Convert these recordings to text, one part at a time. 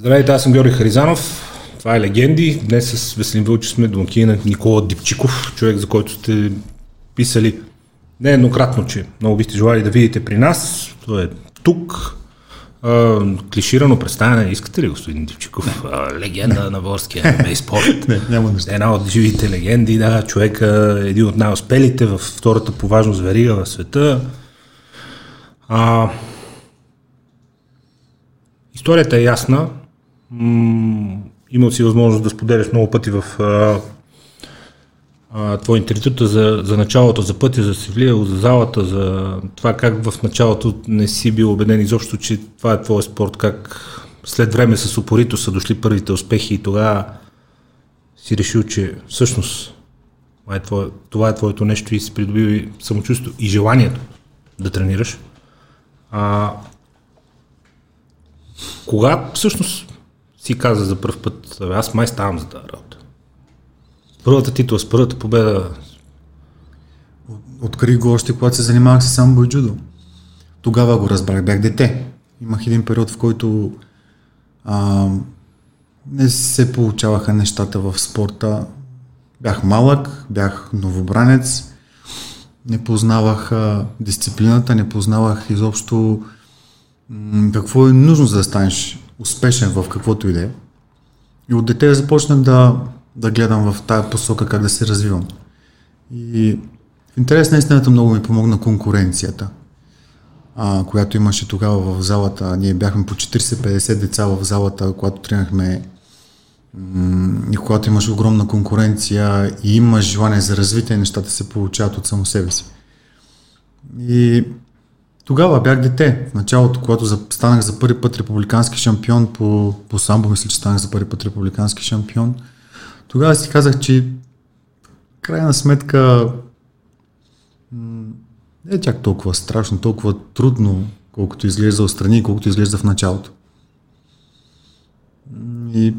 Здравейте, аз съм Георги Харизанов. Това е Легенди. Днес с Веселин Вълчи сме домакини на Никола Дипчиков, човек, за който сте писали нееднократно, че много бихте желали да видите при нас. Той е тук. А, клиширано представяне. Искате ли, господин Дипчиков? А, легенда на българския спорт. Не, няма нещо. Една от живите легенди, да. Човека е един от най-успелите в втората по важност верига в света. А, историята е ясна. Имал си възможност да споделяш много пъти в а, а, твои интервюта за, за началото, за пътя, за си влиял, за залата, за това как в началото не си бил убеден изобщо, че това е твой спорт, как след време с упорито са дошли първите успехи и тогава си решил, че всъщност това е, твое, това е твоето нещо и си придобил и самочувство и желанието да тренираш. А, кога всъщност си каза за първ път, аз май ставам за тази работа? Първата титла с първата победа. Открих го още, когато се занимавах с самбо и джудо. Тогава го разбрах, бях дете. Имах един период, в който а, не се получаваха нещата в спорта. Бях малък, бях новобранец, не познавах а, дисциплината, не познавах изобщо м- какво е нужно за да станеш успешен в каквото и да е. И от дете започнах да, да гледам в тази посока как да се развивам. И в интерес на истината много ми помогна конкуренцията, а, която имаше тогава в залата. Ние бяхме по 40-50 деца в залата, когато тренахме и когато имаш огромна конкуренция и имаш желание за развитие, нещата се получават от само себе си. И тогава бях дете. В началото, когато станах за първи път републикански шампион по, по самбо, мисля, че станах за първи път републикански шампион, тогава си казах, че крайна сметка не е чак толкова страшно, толкова трудно, колкото изглежда отстрани, колкото изглежда в началото. И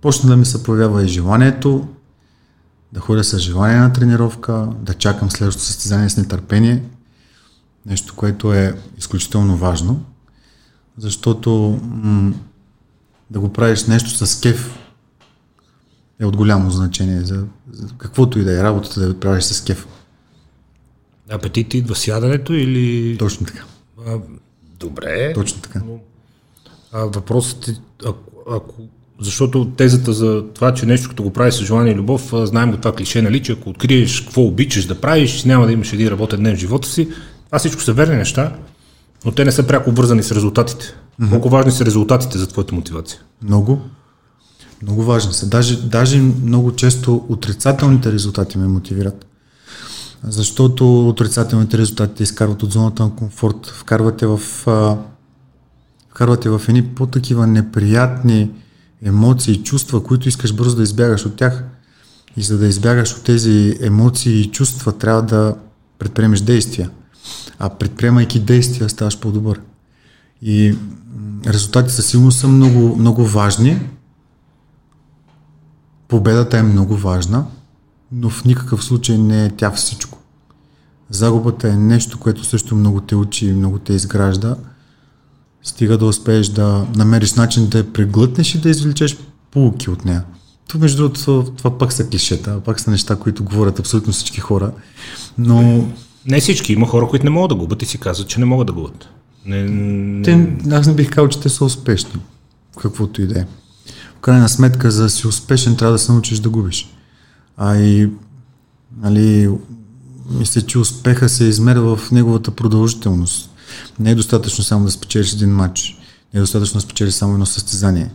почна да ми се появява и желанието да ходя с желание на тренировка, да чакам следващото състезание с нетърпение – Нещо, което е изключително важно, защото м- да го правиш нещо с кеф е от голямо значение за, за каквото и да е работата да го правиш с кеф. Апетит идва сядането или... Точно така. А, добре. Точно така. Но, а въпросът е, ако, ако защото тезата за това, че нещо като го прави с желание и любов, знаем го това клише, нали, че ако откриеш какво обичаш да правиш, няма да имаш един работен ден в живота си, това всичко са верни неща, но те не са пряко вързани с резултатите. Mm-hmm. Колко важни са резултатите за твоята мотивация? Много. Много важни са. Даже, даже много често отрицателните резултати ме мотивират. Защото отрицателните резултати те изкарват от зоната на комфорт, вкарвате в, а, вкарвате в едни по-такива неприятни емоции и чувства, които искаш бързо да избягаш от тях. И за да избягаш от тези емоции и чувства, трябва да предприемеш действия а предприемайки действия ставаш по-добър. И резултатите със сигурност са много, много важни. Победата е много важна, но в никакъв случай не е тя всичко. Загубата е нещо, което също много те учи и много те изгражда. Стига да успееш да намериш начин да я преглътнеш и да извлечеш полуки от нея. Това, между другото, това пак са клишета, пак са неща, които говорят абсолютно всички хора. Но не всички. Има хора, които не могат да губят и си казват, че не могат да губят. Не, не... Те, аз не бих казал, че те са успешни. Каквото и да е. В крайна сметка, за да си успешен, трябва да се научиш да губиш. А и, нали, мисля, че успеха се измерва в неговата продължителност. Не е достатъчно само да спечелиш един матч. Не е достатъчно да спечелиш само едно състезание.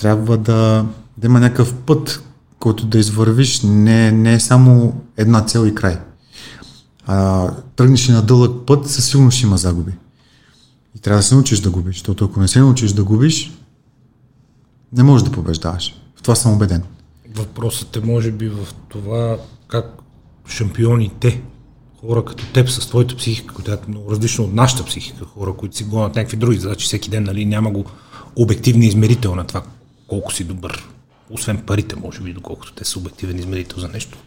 Трябва да, да има някакъв път, който да извървиш. Не, не е само една цел и край а, тръгнеш на дълъг път, със сигурност ще има загуби. И трябва да се научиш да губиш, защото ако не се научиш да губиш, не можеш да побеждаваш. В това съм убеден. Въпросът е може би в това как шампионите, хора като теб с твоята психика, която е много от нашата психика, хора, които си гонят някакви други задачи всеки ден, нали, няма го обективни измерител на това колко си добър. Освен парите, може би, доколкото те са обективен измерител за нещо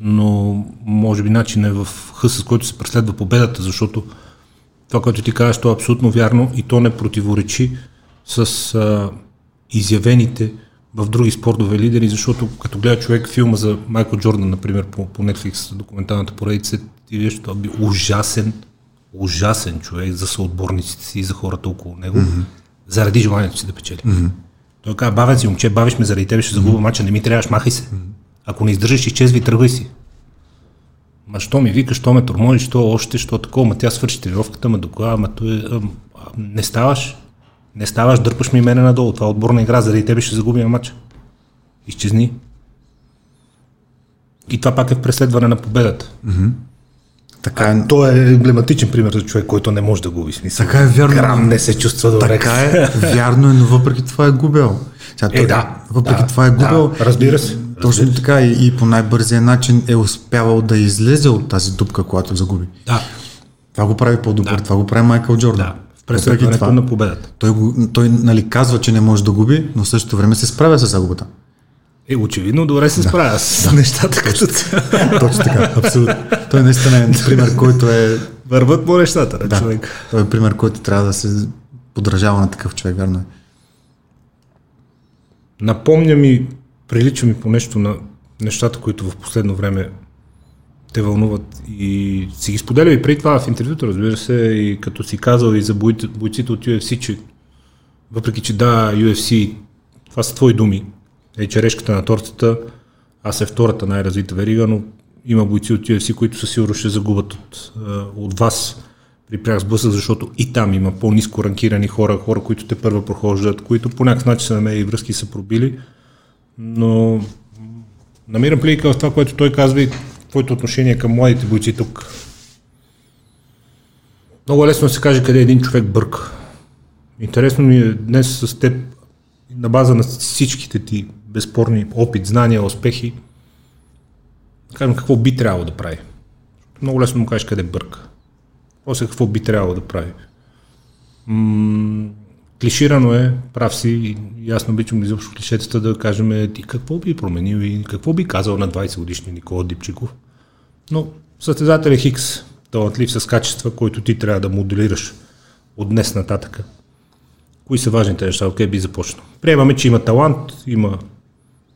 но може би начин е в хъс, с който се преследва победата, защото това, което ти казваш, то е абсолютно вярно и то не противоречи с а, изявените в други спортове лидери, защото като гледа човек филма за Майкъл Джордан, например, по, по Netflix, документалната поредица, ти виж, това би ужасен, ужасен човек за съотборниците си и за хората около него, mm-hmm. заради желанието си да печели. Mm-hmm. Той казва, бавен си, момче, бавиш ме заради тебе, ще загубя mm-hmm. мача, не ми трябваш, махай се. Mm-hmm. Ако не издържаш, изчезви, тръгвай си. Ма що ми викаш, що ме тормони, що още, що такова, ма тя свърши тренировката, ма доклада, ма той, а, а, не ставаш. Не ставаш, дърпаш ми мене надолу. Това е отборна игра, заради тебе ще загубим матч. Изчезни. И това пак е в преследване на победата. Mm-hmm. Така е. То е емблематичен пример за човек, който не може да губи смисъл. Така е вярно. Грам не се чувства добре. Така е, вярно е, но въпреки това е губел. Сега, е, той, да. Въпреки да, това е губел. Да, разбира се. Точно така и, и по най-бързия начин е успявал да излезе от тази дупка, която загуби. Да. Това го прави по-добър. Да. Това го прави Майкъл Джордан. Да. В преследването на победата. Той, го, той нали, казва, че не може да губи, но в същото време се справя с загубата. Е, очевидно добре се справя да, с да. нещата като Точно така, абсолютно. Той наистина е пример, който е... Върват по нещата на да, човек. Той е пример, който трябва да се подражава на такъв човек, вярно е. Напомня ми, прилича ми по нещо на нещата, които в последно време те вълнуват и си ги споделя и преди това в интервюто, разбира се, и като си казал и за бойците от UFC, че въпреки, че да, UFC, това са твои думи, е черешката на тортата, аз е втората най-развита верига, но има бойци от UFC, които със сигурно ще загубят от, от вас при пряк сблъсък, защото и там има по-низко ранкирани хора, хора, които те първа прохождат, които по някакъв начин са намерили връзки и са пробили, но намирам плика в това, което той казва и твоето отношение към младите бойци тук. Много лесно се каже къде един човек бърка. Интересно ми е днес с теб, на база на всичките ти безспорни опит, знания, успехи, да кажем какво би трябвало да прави. Много лесно му кажеш къде бърка. После какво би трябвало да прави. М- клиширано е, прав си, и аз не обичам изобщо клишетата да кажем ти какво би променил и какво би казал на 20 годишни Никола Дипчиков. Но състезател е Хикс, талантлив с качества, който ти трябва да моделираш от днес нататъка. Кои са важните неща? Окей, би започнал. Приемаме, че има талант, има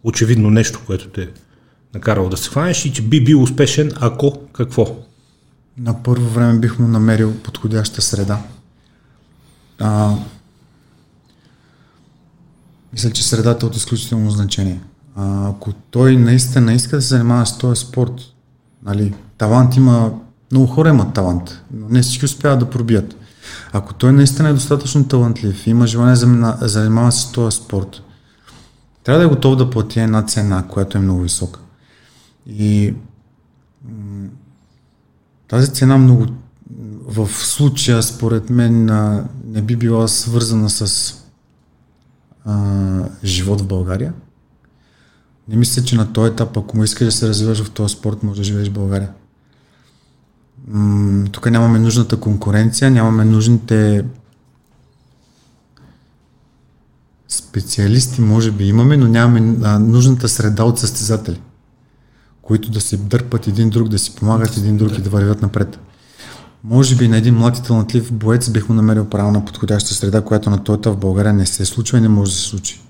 очевидно нещо, което те е накарало да се хванеш и че би бил успешен, ако какво? На първо време бих му намерил подходяща среда. А, мисля, че средата е от изключително значение. А, ако той наистина иска да се занимава с този спорт, нали, талант има, много хора имат талант, но не всички успяват да пробият. Ако той наистина е достатъчно талантлив, има желание да занимава с този спорт, трябва да е готов да плати една цена, която е много висока. И тази цена много в случая, според мен, не би била свързана с живот в България. Не мисля, че на този етап, ако му искаш да се развиваш в този спорт, може да живееш в България. Тук нямаме нужната конкуренция, нямаме нужните специалисти, може би имаме, но нямаме а, нужната среда от състезатели, които да се дърпат един друг, да си помагат един друг и да вървят напред. Може би на един млад и талантлив боец бих му намерил правилна подходяща среда, която на той в България не се случва и не може да се случи.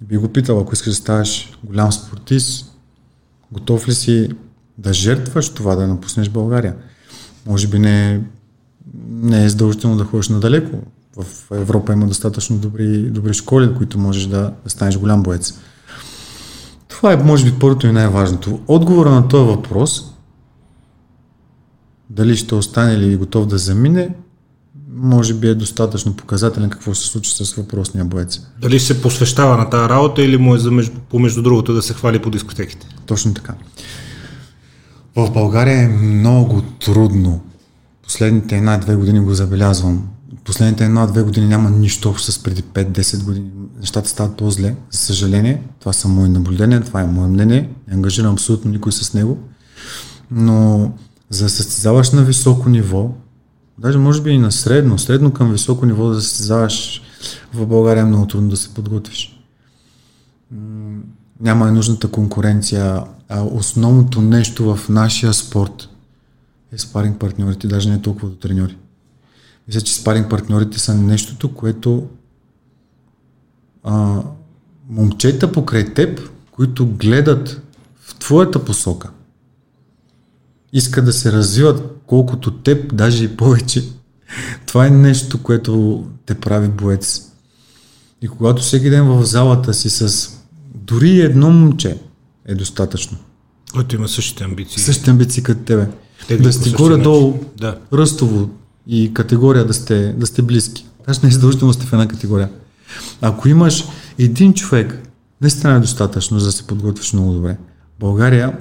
Би го питал, ако искаш да ставаш голям спортист, готов ли си да жертваш това, да напуснеш България? Може би не, не е задължително да ходиш надалеко. В Европа има достатъчно добри, добри школи, които можеш да, да станеш голям боец. Това е, може би, първото и най-важното. Отговора на този въпрос дали ще остане или е готов да замине, може би е достатъчно показателен какво се случи с въпросния боец. Дали се посвещава на тази работа или му е за между, помежду другото да се хвали по дискотеките? Точно така. В България е много трудно. Последните една-две години го забелязвам. Последните една-две години няма нищо общо с преди 5-10 години. Нещата стават по-зле. За съжаление, това са мои наблюдения, това е мое мнение. Не ангажирам абсолютно никой с него. Но за да състезаваш на високо ниво, даже може би и на средно, средно към високо ниво да състезаваш в България е много трудно да се подготвиш. Няма и нужната конкуренция, а основното нещо в нашия спорт е спаринг партньорите, даже не толкова до треньори. Мисля, че спаринг партньорите са нещото, което а, момчета покрай теб, които гледат в твоята посока, искат да се развиват колкото теб, даже и повече. Това е нещо, което те прави боец. И когато всеки ден в залата си с дори едно момче е достатъчно. Който има същите амбиции. Същите амбиции като тебе. Те да сте горе-долу Да. ръстово и категория да сте, да сте близки. Даже не задължително сте в една категория. Ако имаш един човек, наистина е достатъчно, за да се подготвиш много добре. България,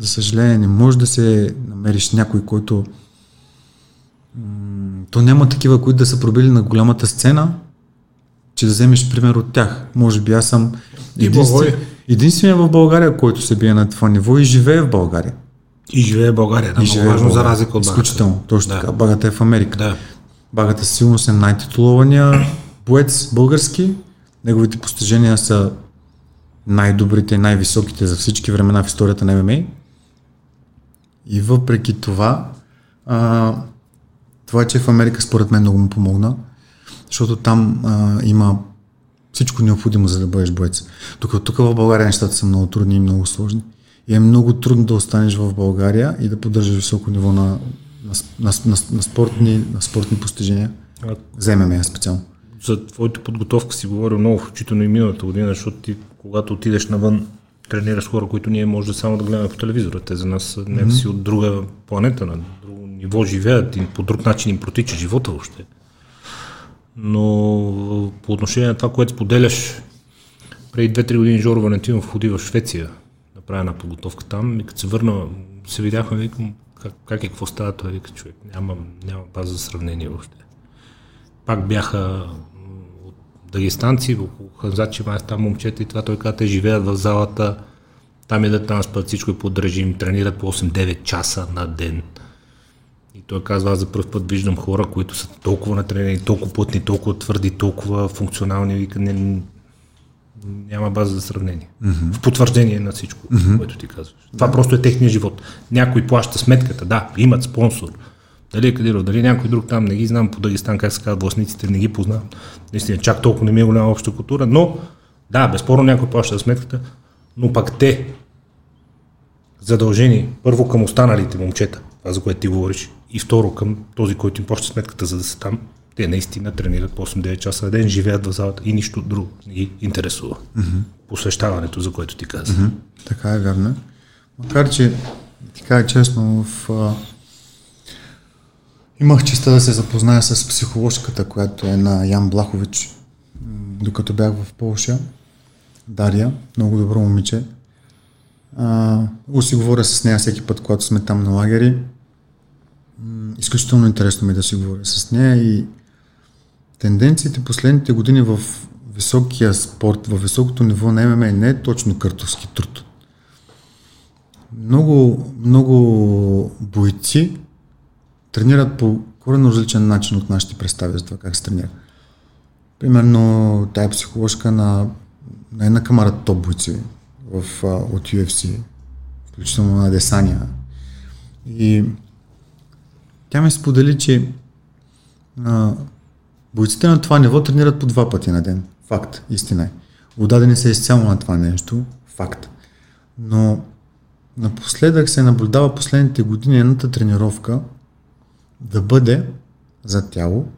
за съжаление, не може да се намериш някой, който м- то няма такива, които да са пробили на голямата сцена, че да вземеш пример от тях. Може би аз съм единствен, единствения в България, който се бие на това ниво и живее в България. И живее в България. Да, и живее важно за България. разлика от багата. Изключително, точно Да. така. Багата е в Америка. Да. Багата силно е най-титулования боец български. Неговите постижения са най-добрите най-високите за всички времена в историята на ММА. И въпреки това, а, това, че в Америка според мен много му помогна, защото там а, има всичко необходимо, за да бъдеш боец. Докато тук в България нещата са много трудни и много сложни. И е много трудно да останеш в България и да поддържаш високо ниво на, на, на, на, на, спортни, на спортни постижения. За ММА специално. За твоята подготовка си говоря много, включително и миналата година, защото ти, когато отидеш навън, тренираш хора, които ние може да само да гледаме по телевизора. Те за нас са някакси от друга планета, на друго ниво живеят и по друг начин им протича живота въобще. Но по отношение на това, което споделяш, преди 2-3 години Жоро Валентинов ходи в Швеция, направи една подготовка там и като се върна, се видяхме, викам, как, как е, какво става, той вика, човек, няма, няма база за сравнение въобще. Пак бяха дагестанци, Ханзачи, май там момчета и това, той каза, те живеят в залата, там едат, там спят, всичко е под режим, тренират по 8-9 часа на ден. И той казва, аз за първ път виждам хора, които са толкова натренени, толкова плътни, толкова твърди, толкова функционални, вика, не, няма база за сравнение. Mm-hmm. В потвърждение на всичко, mm-hmm. което ти казваш. Това да. просто е техния живот. Някой плаща сметката, да, имат спонсор. Дали е Кадиров, дали някой друг там, не ги знам по Дагестан как се казват властниците, не ги познавам. Наистина, чак толкова не ми е голяма обща култура, но да, безспорно някой плаща сметката, но пак те задължени първо към останалите момчета, това за което ти говориш, и второ към този, който им плаща сметката, за да са там, те наистина тренират по 8-9 часа на ден, живеят в залата и нищо друго не ги интересува. Mm-hmm. Посвещаването, за което ти каза. Mm-hmm. Така е, вярно. Макар, че ти кажа честно, в, имах честа да се запозная с психоложката, която е на Ян Блахович, докато бях в Полша. Дария, много добро момиче. А, говоря с нея всеки път, когато сме там на лагери. Изключително интересно ми е да си говоря с нея и тенденциите последните години в високия спорт, в високото ниво на ММА не е точно картовски труд. Много, много бойци тренират по коренно различен начин от нашите представи за това как се тренира. Примерно тая психоложка на, на една камара топ бойци в, от UFC, включително на Десания. И тя ми сподели, че а, бойците на това ниво тренират по два пъти на ден. Факт, истина е. Отдадени са изцяло на това нещо. Факт. Но напоследък се наблюдава последните години едната тренировка да бъде за тяло,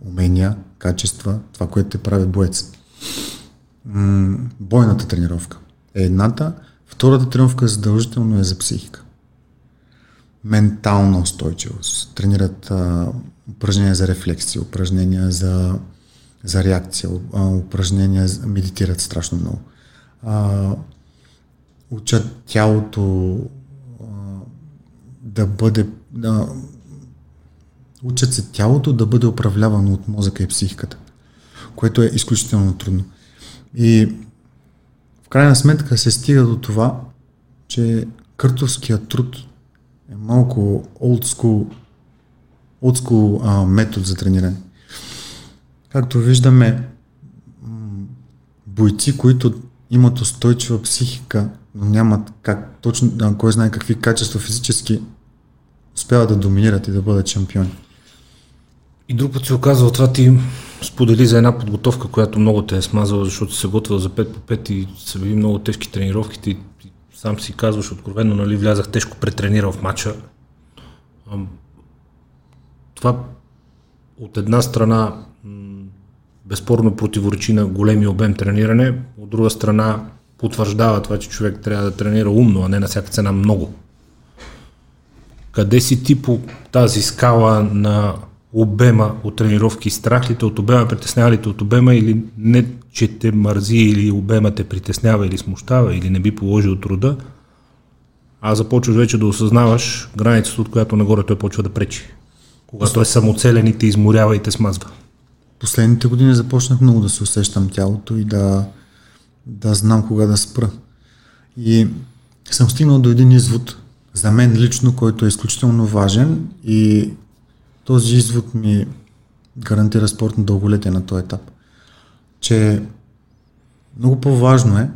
умения, качества, това, което те прави боец. Бойната тренировка е едната, втората тренировка задължително е за психика. Ментална устойчивост. Тренират а, упражнения за рефлексия, упражнения за, за реакция, упражнения, медитират страшно много. А, учат тялото а, да бъде. Да, учат се тялото да бъде управлявано от мозъка и психиката, което е изключително трудно. И в крайна сметка се стига до това, че къртовският труд е малко а, метод за трениране. Както виждаме, бойци, които имат устойчива психика, но нямат как, точно, кой знае какви качества физически, успяват да доминират и да бъдат шампиони. И друг път се оказва това ти сподели за една подготовка, която много те е смазала, защото се готвил за 5 по 5 и са били много тежки тренировките и сам си казваш откровено, нали, влязах тежко претренирал в матча. Това от една страна безспорно противоречи на големи обем трениране, от друга страна потвърждава това, че човек трябва да тренира умно, а не на всяка цена много. Къде си ти по тази скала на обема от тренировки, страх ли те от обема, притеснява ли те от обема или не, че те мързи или обема те притеснява или смущава или не би положил труда, а започваш вече да осъзнаваш границата, от която нагоре той почва да пречи. Когато е самоцелен и те изморява и те смазва. Последните години започнах много да се усещам тялото и да, да знам кога да спра. И съм стигнал до един извод, за мен лично, който е изключително важен и този извод ми гарантира спортно дълголетие на този етап. Че много по-важно е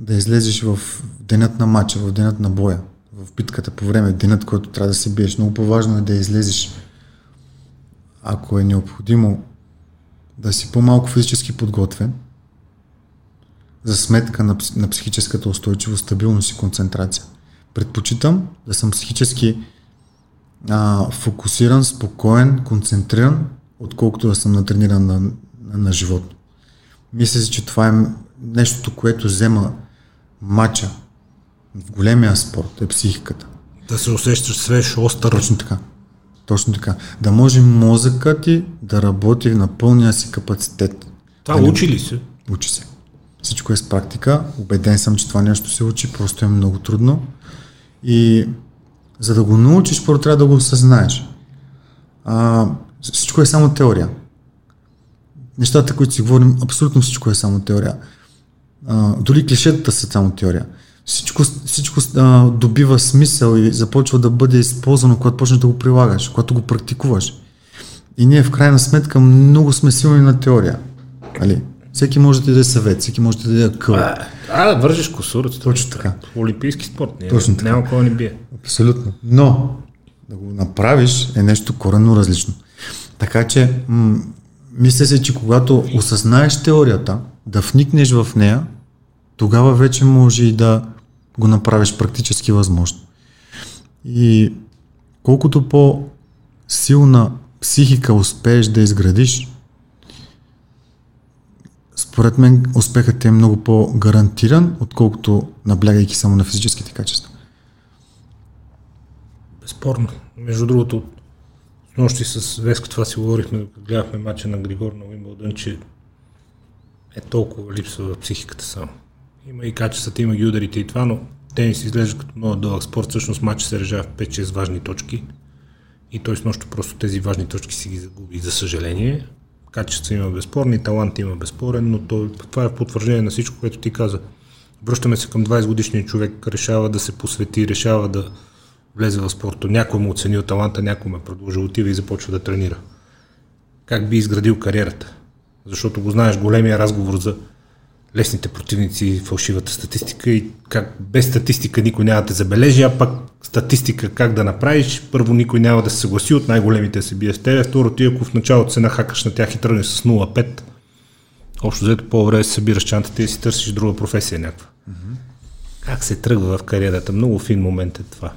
да излезеш в денят на матча, в денят на боя, в битката по време, денят, който трябва да се биеш. Много по-важно е да излезеш, ако е необходимо, да си по-малко физически подготвен, за сметка на, на психическата устойчивост, стабилност и концентрация. Предпочитам да съм психически а, фокусиран, спокоен, концентриран, отколкото да съм натрениран на, на, на животно. Мисля си, че това е нещото, което взема мача в големия спорт, е психиката. Да се усещаш свеж, остър. Точно така. Точно така. Да може мозъкът ти да работи на пълния си капацитет. Това да учи ли се? Учи се. Всичко е с практика. Обеден съм, че това нещо се учи, просто е много трудно. И за да го научиш, първо трябва да го осъзнаеш. А, всичко е само теория. Нещата, които си говорим, абсолютно всичко е само теория. А, дори клишетата са само теория. Всичко, всичко а, добива смисъл и започва да бъде използвано, когато почнеш да го прилагаш, когато го практикуваш. И ние в крайна сметка много сме силни на теория. Али? Всеки може да даде съвет, всеки може да даде къл. А, а да вържиш косур. Точно така. Олимпийски спорт. Ние, Точно така. Няма кой ни бие. Абсолютно. Но да го направиш е нещо коренно различно. Така че, м- мисля се, че когато осъзнаеш теорията, да вникнеш в нея, тогава вече може и да го направиш практически възможно. И колкото по-силна психика успееш да изградиш, според мен успехът е много по-гарантиран, отколкото наблягайки само на физическите качества. Безспорно. Между другото, с нощи с Веско това си говорихме, гледахме мача на Григор на Уимбълдън, че е толкова липсва в психиката само. Има и качествата, има ги ударите и това, но тенис изглежда като много дълъг спорт. Всъщност матч се решава в 5-6 важни точки. И той с нощто просто тези важни точки си ги загуби, за съжаление. Качества има безспорни, талант има безспорен, но то, това е потвърждение на всичко, което ти каза. Връщаме се към 20 годишния човек, решава да се посвети, решава да влезе в спорта. Някой му оценил таланта, някой ме продължи, отива и започва да тренира. Как би изградил кариерата? Защото го знаеш големия разговор за лесните противници, фалшивата статистика и как без статистика никой няма да те забележи, а пък статистика как да направиш, първо никой няма да се съгласи от най-големите се бие с тебе, второ ти ако в началото се нахакаш на тях и тръгнеш с 0,5, общо взето по-време се събираш чантата и си търсиш друга професия някаква. Mm-hmm. Как се тръгва в кариерата? Много фин момент е това.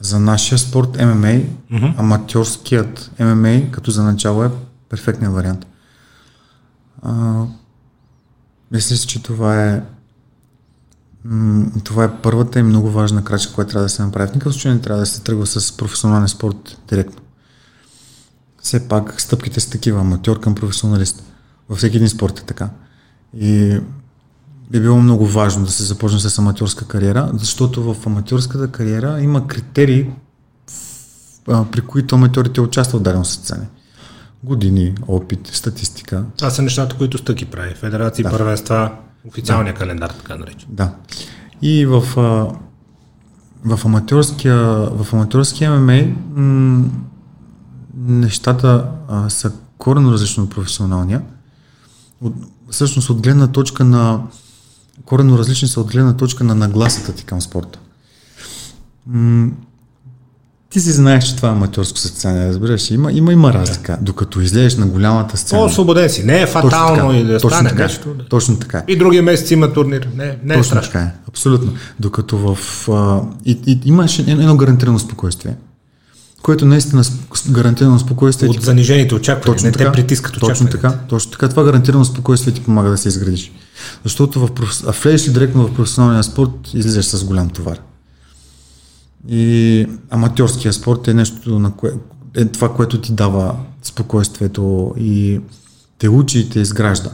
За нашия спорт ММА, mm-hmm. аматьорският ММА, като за начало е перфектният вариант. А, мисля си, че това е това е първата и много важна крачка, която трябва да се направи. В никакъв случай не трябва да се тръгва с професионален спорт директно. Все пак стъпките са такива, аматьор към професионалист. Във всеки един спорт е така. И би било много важно да се започне с аматьорска кариера, защото в аматьорската кариера има критерии, при които аматьорите участват в дадено състезание години, опит, статистика. Това са нещата, които Стъки прави. Федерации, да. първенства, официалния да. календар, така наречен. Да. И в, в аматьорския, в аматьорския ММА м- нещата а, са коренно различно от професионалния. От, всъщност от гледна точка на коренно различни са от гледна точка на нагласата ти към спорта. М- ти си знаеш, че това е аматьорско състезание, разбираш? Има, има, има разлика. Докато излезеш на голямата сцена. По-освободен си. Не е фатално и да точно стане така, нещо. Точно така. е. И другия месец има турнир. Не, не е Точно страшно. така е. Абсолютно. Докато в... А, и, и, имаш едно гарантирано спокойствие, което наистина гарантирано спокойствие От ти занижените очаквания. Точно не така. те притискат Точно така. Точно така. Това гарантирано спокойствие ти помага да се изградиш. Защото в а влезеш ли директно в професионалния спорт, излизаш с голям товар. И аматьорския спорт е нещо, на кое... е това, което ти дава спокойствието и те учи и те изгражда.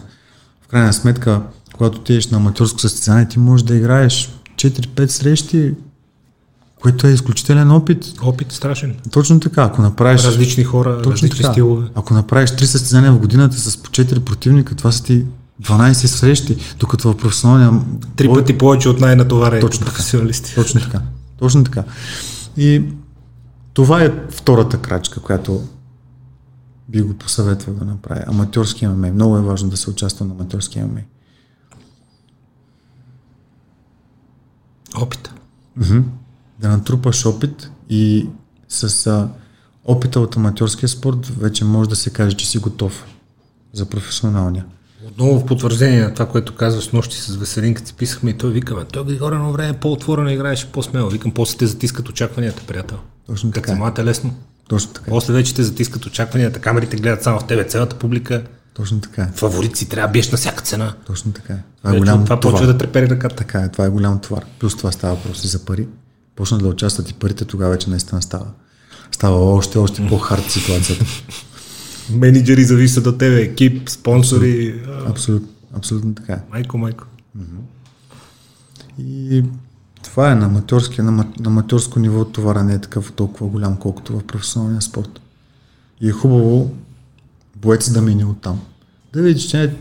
В крайна сметка, когато ти еш на аматьорско състезание, ти можеш да играеш 4-5 срещи, което е изключителен опит. Опит страшен. Точно така, ако направиш... Различни хора, Точно различни така. стилове. Ако направиш 3 състезания в годината с по 4 противника, това са ти 12 срещи, докато в професионалния... Три пъти повече от най-натоварените Точно така. професионалисти. Точно така. Точно така. И това е втората крачка, която би го посъветвал да направи. Аматьорски ММА. Много е важно да се участва на аматьорски ММА. Опит. Да натрупаш опит и с а, опита от аматьорския спорт вече може да се каже, че си готов за професионалния. Отново в потвърждение на това, което казва с нощи с Веселинка, си писахме и той вика, бе, той Григор едно време по-отворено играеше по-смело. Викам, после те затискат очакванията, приятел. Точно така. млад е лесно. Точно така. После вече те затискат очакванията, камерите гледат само в тебе, цялата публика. Точно така. Фаворит си трябва да биеш на всяка цена. Точно така. Това е Вече голям това почва да трепери ръката. Така е, това е голям товар. Плюс това става въпрос и за пари. Почна да участват и парите, тогава вече наистина става. Става още, още по-хард ситуацията. Менеджери зависят от тебе, екип, спонсори. а, Абсолютно, абсолютно така. Майко, майко. И това е на аматьорски, на, ама- на аматьорско ниво товара не е такъв толкова голям, колкото в професионалния спорт. И е хубаво боец да мине оттам. Да видиш, че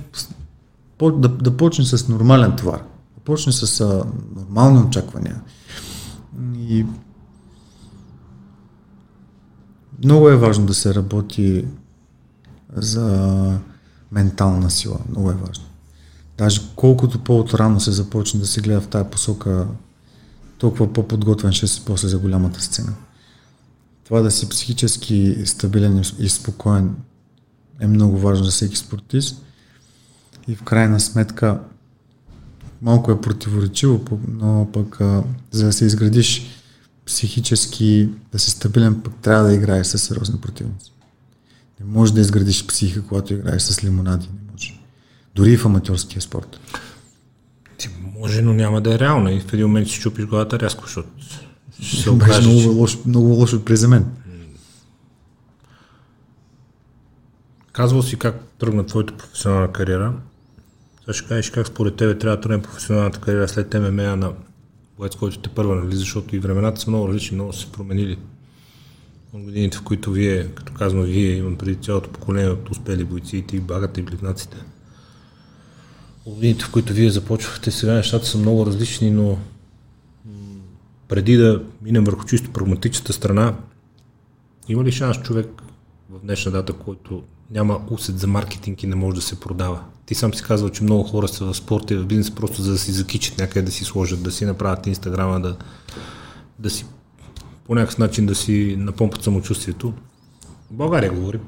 по- да, да почне с нормален товар. Да почне с а, нормални очаквания. И много е важно да се работи за ментална сила. Много е важно. Даже колкото по-отрано се започне да се гледа в тая посока, толкова по-подготвен ще си после за голямата сцена. Това да си психически стабилен и спокоен е много важно за всеки спортист. И в крайна сметка малко е противоречиво, но пък а, за да се изградиш психически, да си стабилен, пък трябва да играеш с сериозни противници. Не можеш да изградиш психа, когато играеш с лимонади. Не можеш. Дори и в аматьорския спорт. Ти може, но няма да е реално. И в един момент си чупиш главата рязко, защото ще се Беше много че... лошо, много лошо през мен. Казвал си как тръгна твоята професионална кариера. Сега ще кажеш как според тебе трябва да тръгне професионалната кариера след ММА на боец, който те първа нали, защото и времената са много различни, много са се променили. От годините, в които вие, като казвам вие, имам преди цялото поколение от успели бойци и багата и близнаците. От годините, в които вие започвахте, сега нещата са много различни, но преди да минем върху чисто прагматичната страна, има ли шанс човек в днешна дата, който няма усет за маркетинг и не може да се продава? Ти сам си казвал, че много хора са в спорта и в бизнес просто за да си закичат някъде, да си сложат, да си направят инстаграма, да, да си по някакъв начин да си напомпат самочувствието. В България говорим.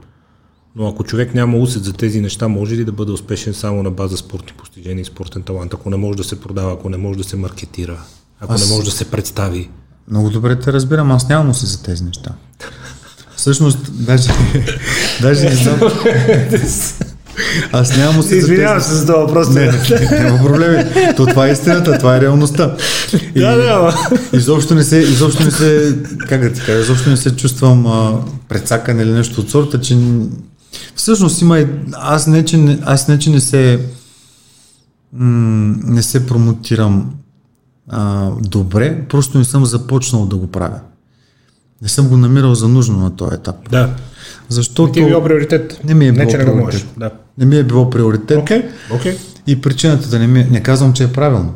Но ако човек няма усет за тези неща, може ли да бъде успешен само на база спортни постижения и спортен талант? Ако не може да се продава, ако не може да се маркетира, ако Аз- не може да се представи. Много добре те разбирам, аз нямам се за тези неща. Всъщност, даже, даже не знам. Аз нямам се тези се за това въпрос. Не, не, няма проблеми. То това е истината, това е реалността. И, Да, да, изобщо не се, изобщо не се, как да ти кажа, изобщо не се чувствам а, прецакан или нещо от сорта, че всъщност има и, аз не, че не, аз не, че не се м- не се промотирам а, добре, просто не съм започнал да го правя. Не съм го намирал за нужно на този етап. Да. Защото Ти е било приоритет. не ми е не, било че не го приоритет. можеш. Да. не ми е било приоритет. Окей, окей. И причината да не ми е... Не казвам, че е правилно.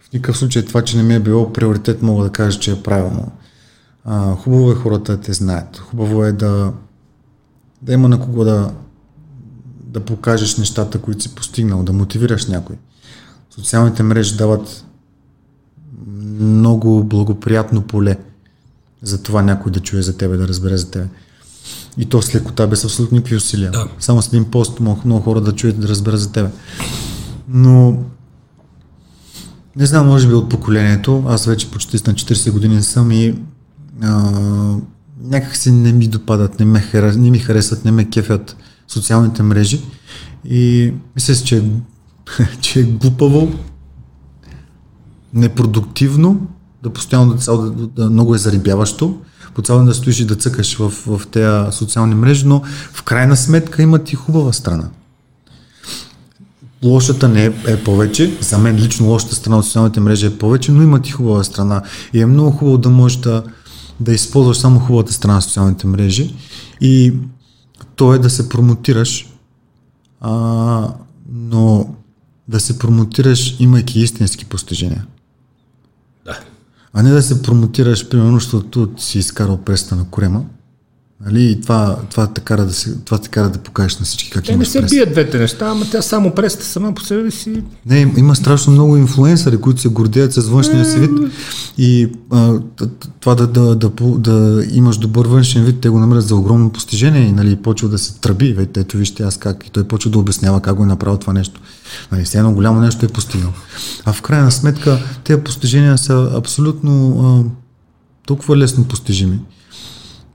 В никакъв случай това, че не ми е било приоритет, мога да кажа, че е правилно. А, хубаво е хората да те знаят. Хубаво е да, да има на кого да, да покажеш нещата, които си постигнал, да мотивираш някой. Социалните мрежи дават много благоприятно поле за това някой да чуе за тебе, да разбере за тебе. И то с лекота, без абсолютно никакви усилия. Да. Само с един пост могат много хора да чуят, да разберат за тебе. Но не знам, може би от поколението. Аз вече почти на 40 години съм и а, някак си не ми допадат, не, ме хара, не ми харесват, не ме кефят социалните мрежи. И мисля че, е- че е глупаво, непродуктивно, да постоянно да, да, да много е зарибяващо, по цял ден да стоиш и да цъкаш в, в тези социални мрежи, но в крайна сметка имат и хубава страна. Лошата не е, е повече, за мен лично лошата страна от социалните мрежи е повече, но имат и хубава страна. И е много хубаво да можеш да, да използваш само хубавата страна на социалните мрежи и то е да се промотираш, а, но да се промотираш имайки истински постижения. А не да се промотираш, примерно, защото си изкарал преста на корема. Нали? И това, това, те кара да се, това те кара да покажеш на всички как Те не имаш се преста. бият двете неща, ама тя само преста сама по себе си. Не, им- има страшно много инфлуенсъри, които се гордеят с външния си вид и а, това да, да, да, да, имаш добър външен вид, те го намерят за огромно постижение и нали, почва да се тръби. Вече, ето вижте аз как. И той почва да обяснява как го е направил това нещо. Нали, все едно голямо нещо е постигнал. А в крайна сметка тези постижения са абсолютно а, толкова лесно постижими.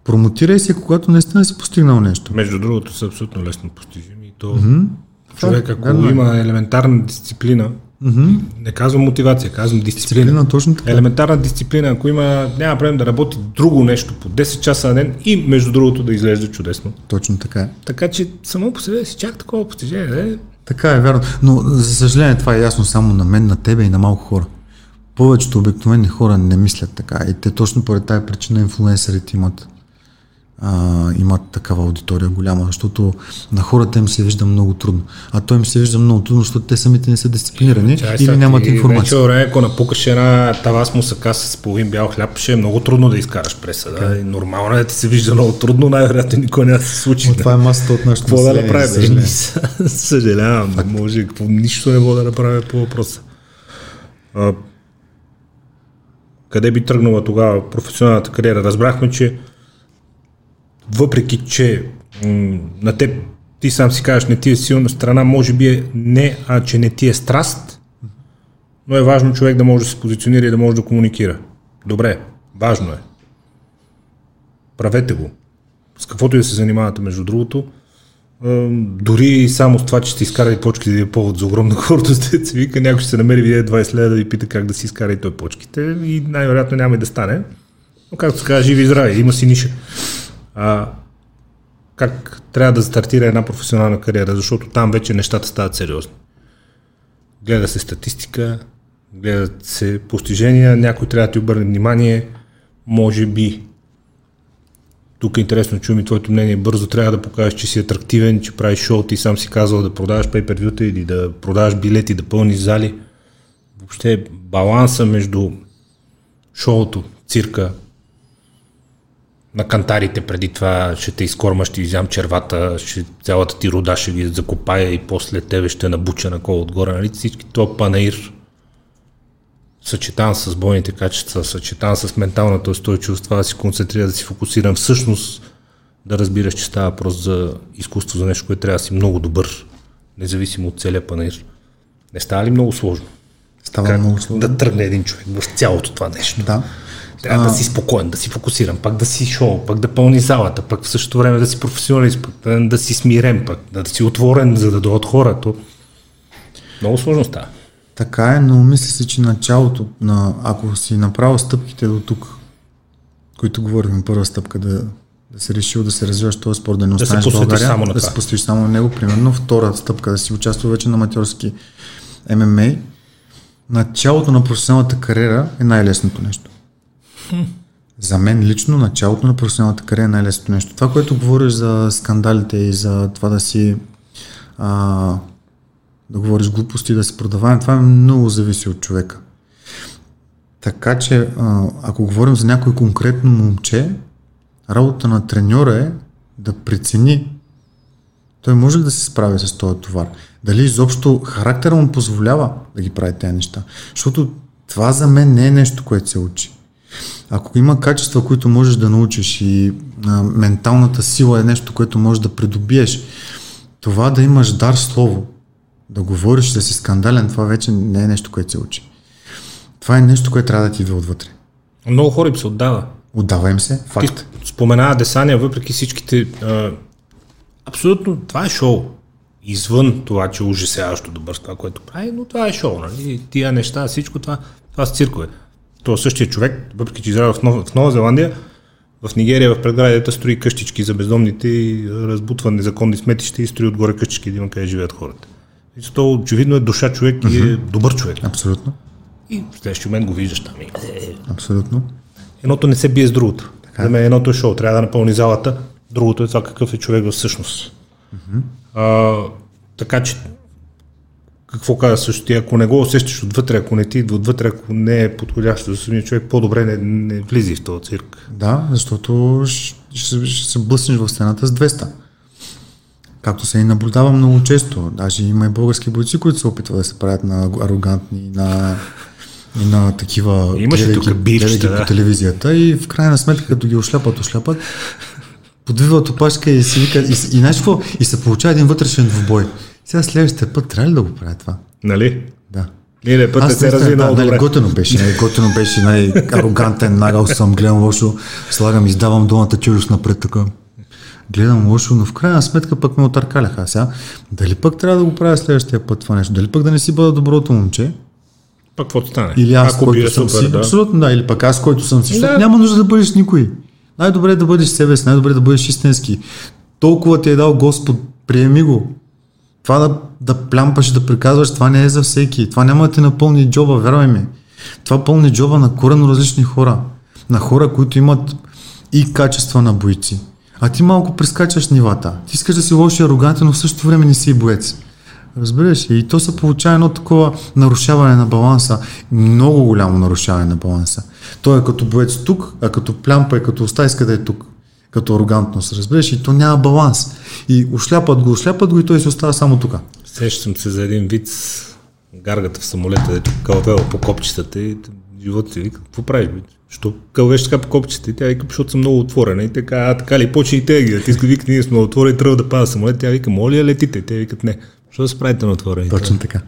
Промотирай се, когато наистина си постигнал нещо. Между другото са абсолютно лесно постижими. И то човек, ако Вярно е. има елементарна дисциплина, не казвам мотивация, казвам дисциплина. Дисциплина, точно така. Елементарна дисциплина, ако има, няма проблем да работи друго нещо по 10 часа на ден и между другото да изглежда чудесно. Точно така. Така че само по себе си чак такова постижение, да е. Така е, вярно. Но, за съжаление, това е ясно само на мен, на тебе и на малко хора. Повечето обикновени хора не мислят така. И те точно поради тази причина инфлуенсърите имат, а, имат такава аудитория голяма, защото на хората им се вижда много трудно. А то им се вижда много трудно, защото те самите не са дисциплинирани Чай, или нямат информация. Вече време, ако напукаш една тава с мусака с половин бял хляб, ще е много трудно да изкараш преса. Да? И нормално е да ти се вижда много трудно, най-вероятно никой няма да се случи. Но това е масата от нашето Какво да. Еми, Съжалявам, не може, какво, нищо не мога да направя по въпроса. А, къде би тръгнала тогава професионалната кариера? Разбрахме, че въпреки, че м- на теб ти сам си кажеш, не ти е силна страна, може би е не, а че не ти е страст, но е важно човек да може да се позиционира и да може да комуникира. Добре, важно е. Правете го. С каквото и да се занимавате, между другото, дори и само с това, че сте изкарали почки да е повод за огромна гордост, се вика, някой ще се намери видео 20 лева да ви пита как да си изкара и той почките и най-вероятно няма и да стане. Но както се казва, живи и здрави, има си ниша. А, как трябва да стартира една професионална кариера, защото там вече нещата стават сериозни. Гледа се статистика, гледат се постижения, някой трябва да ти обърне внимание, може би тук е интересно, чуем и твоето мнение. Бързо трябва да покажеш, че си атрактивен, че правиш шоу, ти сам си казал да продаваш пейпервюта или да продаваш билети, да пълниш зали. Въобще баланса между шоуто, цирка, на кантарите преди това ще те изкорма, ще изям червата, ще, цялата ти рода ще ги закопая и после тебе ще набуча на кола отгоре. Нали? Всички това панаир, съчетан с бойните качества, съчетан с менталната устойчивост, това да си концентрира, да си фокусирам, всъщност да разбираш, че става въпрос за изкуство, за нещо, което трябва да си много добър, независимо от целия панаир. Не става ли много сложно? Става Как много сложно. да тръгне един човек в цялото това нещо? Да. Трябва да си спокоен, да си фокусиран, пак да си шоу, пак да пълни залата, пък в същото време да си професионалист, пък да, да си смирен, пък да, да си отворен, за да дойдат хората. Много сложно става. Така е, но мисля си, че началото, на, ако си направил стъпките до тук, които говорихме, първа стъпка да, да си решил да се развиваш в този спорт, да не се останеш в посветиш България, само на да се посветиш само на него, примерно. Втора стъпка, да си участва вече на аматьорски ММА. Началото на професионалната кариера е най-лесното нещо. За мен лично началото на професионалната кариера е най-лесното нещо. Това, което говориш за скандалите и за това да си а, да говориш глупости, да се продаваме, това е много зависи от човека. Така че, а, ако говорим за някой конкретно момче, работа на треньора е да прецени той може ли да се справи с този товар. Дали изобщо характера му позволява да ги прави тези неща. Защото това за мен не е нещо, което се учи. Ако има качества, които можеш да научиш и а, менталната сила е нещо, което можеш да придобиеш, това да имаш дар слово, да говориш, да си скандален, това вече не е нещо, което се учи. Това е нещо, което трябва да ти идва отвътре. Много хора им се отдава. Отдава им се, факт. Ти спомена Десания, въпреки всичките... А, абсолютно, това е шоу. Извън това, че е ужасяващо добър това, което прави, но това е шоу. Нали? Тия неща, всичко това, това с циркове. Това същия човек, въпреки че израел в, Нов, в Нова Зеландия, в Нигерия, в предградията строи къщички за бездомните и разбутва незаконни сметища и строи отгоре къщички, да има къде живеят хората. И то очевидно е душа човек и е добър човек. Абсолютно. И в следващия момент го виждаш там. Абсолютно. Едното не се бие с другото. Така. За мен едното е шоу, трябва да напълни залата, другото е това какъв е човек в същност. Mm-hmm. А, така че, какво каза също ти, ако не го усещаш отвътре, ако не ти идва отвътре, ако не е подходящо за самия човек, по-добре не, не влизи в този цирк. Да, защото ще, ще се блъснеш в стената с 200. Както се и наблюдава много често. Даже има и български бойци, които се опитват да се правят на арогантни, на, и на такива Имаше тук бивчета, да. по телевизията и в крайна сметка, като ги ошляпат, ошляпат, подвиват опашка и си викат, и, и, и, и се получава един вътрешен двубой. Сега следващия път трябва ли да го правя това? Нали? Да. Лиле, път Аз се разви много да, нали, готино беше, нали, готино беше, нали, арогантен, нагал съм, гледам лошо, слагам, издавам думата челюст напред така. Гледам лошо, но в крайна сметка пък ме отъркаляха. Сега, дали пък трябва да го правя следващия път това нещо? Дали пък да не си бъда доброто момче? Пък какво стане? Или аз, Ако който съм супер, си, да. абсолютно да, или пък аз, който съм си, да. няма нужда да бъдеш никой. Най-добре е да бъдеш себе си, най-добре е да бъдеш истински. Толкова ти е дал Господ, приеми го. Това да, да плямпаш и да приказваш, това не е за всеки. Това няма да ти напълни джоба, вярвай ми. Това пълни джоба на коренно различни хора. На хора, които имат и качества на бойци. А ти малко прескачаш нивата. Ти искаш да си лош и арогантен, но в същото време не си боец. Разбираш И то се получава едно такова нарушаване на баланса. Много голямо нарушаване на баланса. Той е като боец тук, а като плямпа и като оста иска да е тук. Като арогантност, разбираш? И то няма баланс. И ушляпат го, ушляпат го и той се остава само тук. Сещам се за един вид гаргата в самолета, дето кълвела по копчетата и живота си вика, какво правиш, бе? Що кълвеш така по копчета? И тя вика, защото съм много отворена. И така, а така ли, почи и те ги. Ти вика, ние сме отворени, трябва да пада самолет. Тя вика, моля ли летите? Те викат, не. Защо да се правите на отворени? Точно така.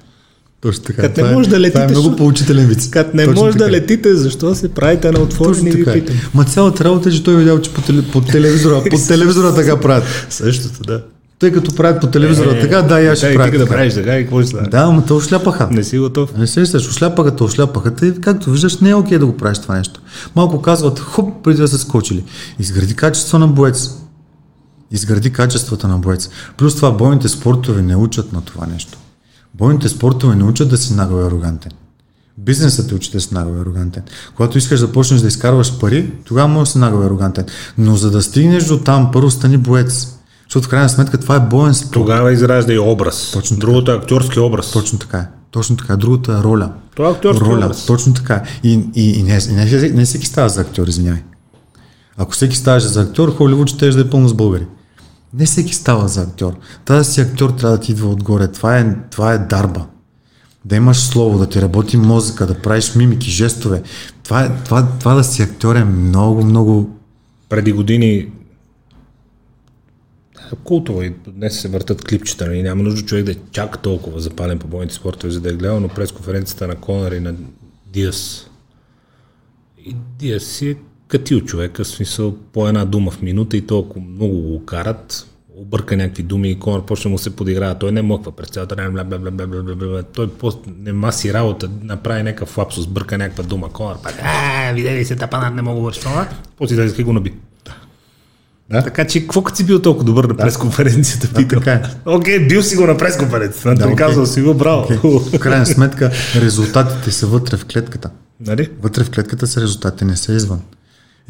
Точно така. Като не може да летите. Това е много поучителен вид. Като не може да летите, защо се правите на отворени ви питам. Ма цялата работа е, че той видял, че по, теле, по телевизора, по телевизора така правят. Същото, да. Тъй като правят по телевизора, е, така, да, и аз ще правя. да правиш така и какво ще Да, ама те ошляпаха. Не си готов. Не се сещаш, ошляпаха, те ошляпаха. Те, както виждаш, не е окей да го правиш това нещо. Малко казват, хоп, преди да са скочили. Изгради качество на боец. Изгради качествата на боец. Плюс това, бойните спортове не учат на това нещо. Бойните спортове не учат да си нагъл и арогантен. Бизнесът те учи да си нагъл и арогантен. Когато искаш да почнеш да изкарваш пари, тогава можеш да си нагъл и арогантен. Но за да стигнеш до там, първо стани боец. Защото в крайна сметка това е боен спорт. Тогава изражда и образ. Точно така. Другото е актьорски образ. Точно така е. Точно така. Другото е роля. Това е актьорски роля. образ. Точно така. И, и, и не, не, не, всеки става за актьор, извинявай. Ако всеки ставаше за актьор, Холивуд ще да е пълно с българи. Не всеки става за актьор. Тази си актьор трябва да ти идва отгоре. Това е, това е дарба. Да имаш слово, да ти работи мозъка, да правиш мимики, жестове. Това, е, това, това да си актьор е много, много... Преди години култово и днес се въртат клипчета. Нали? Няма нужда човек да е чак толкова запален по бойните спортове, за да е гледал, но през конференцията на Конър и на Диас. И Диас си е катил човека, в смисъл по една дума в минута и толкова много го карат, обърка някакви думи и Конър почне му се подиграва. Той не мъква през цялата време, бла, бла, бла, бла, бла, бла. той просто не маси работа, направи някакъв лапсус, бърка някаква дума. Конър пак, а, видели се, тапанат не мога да върши това. После да го наби. Да? Така че, какво като си бил толкова добър на пресконференцията? Да, така е. Окей, okay, бил си го на пресконференцията. Да, okay. казал си го, браво. Okay. В крайна сметка, резултатите са вътре в клетката. Нали? Вътре в клетката са резултатите, не са извън.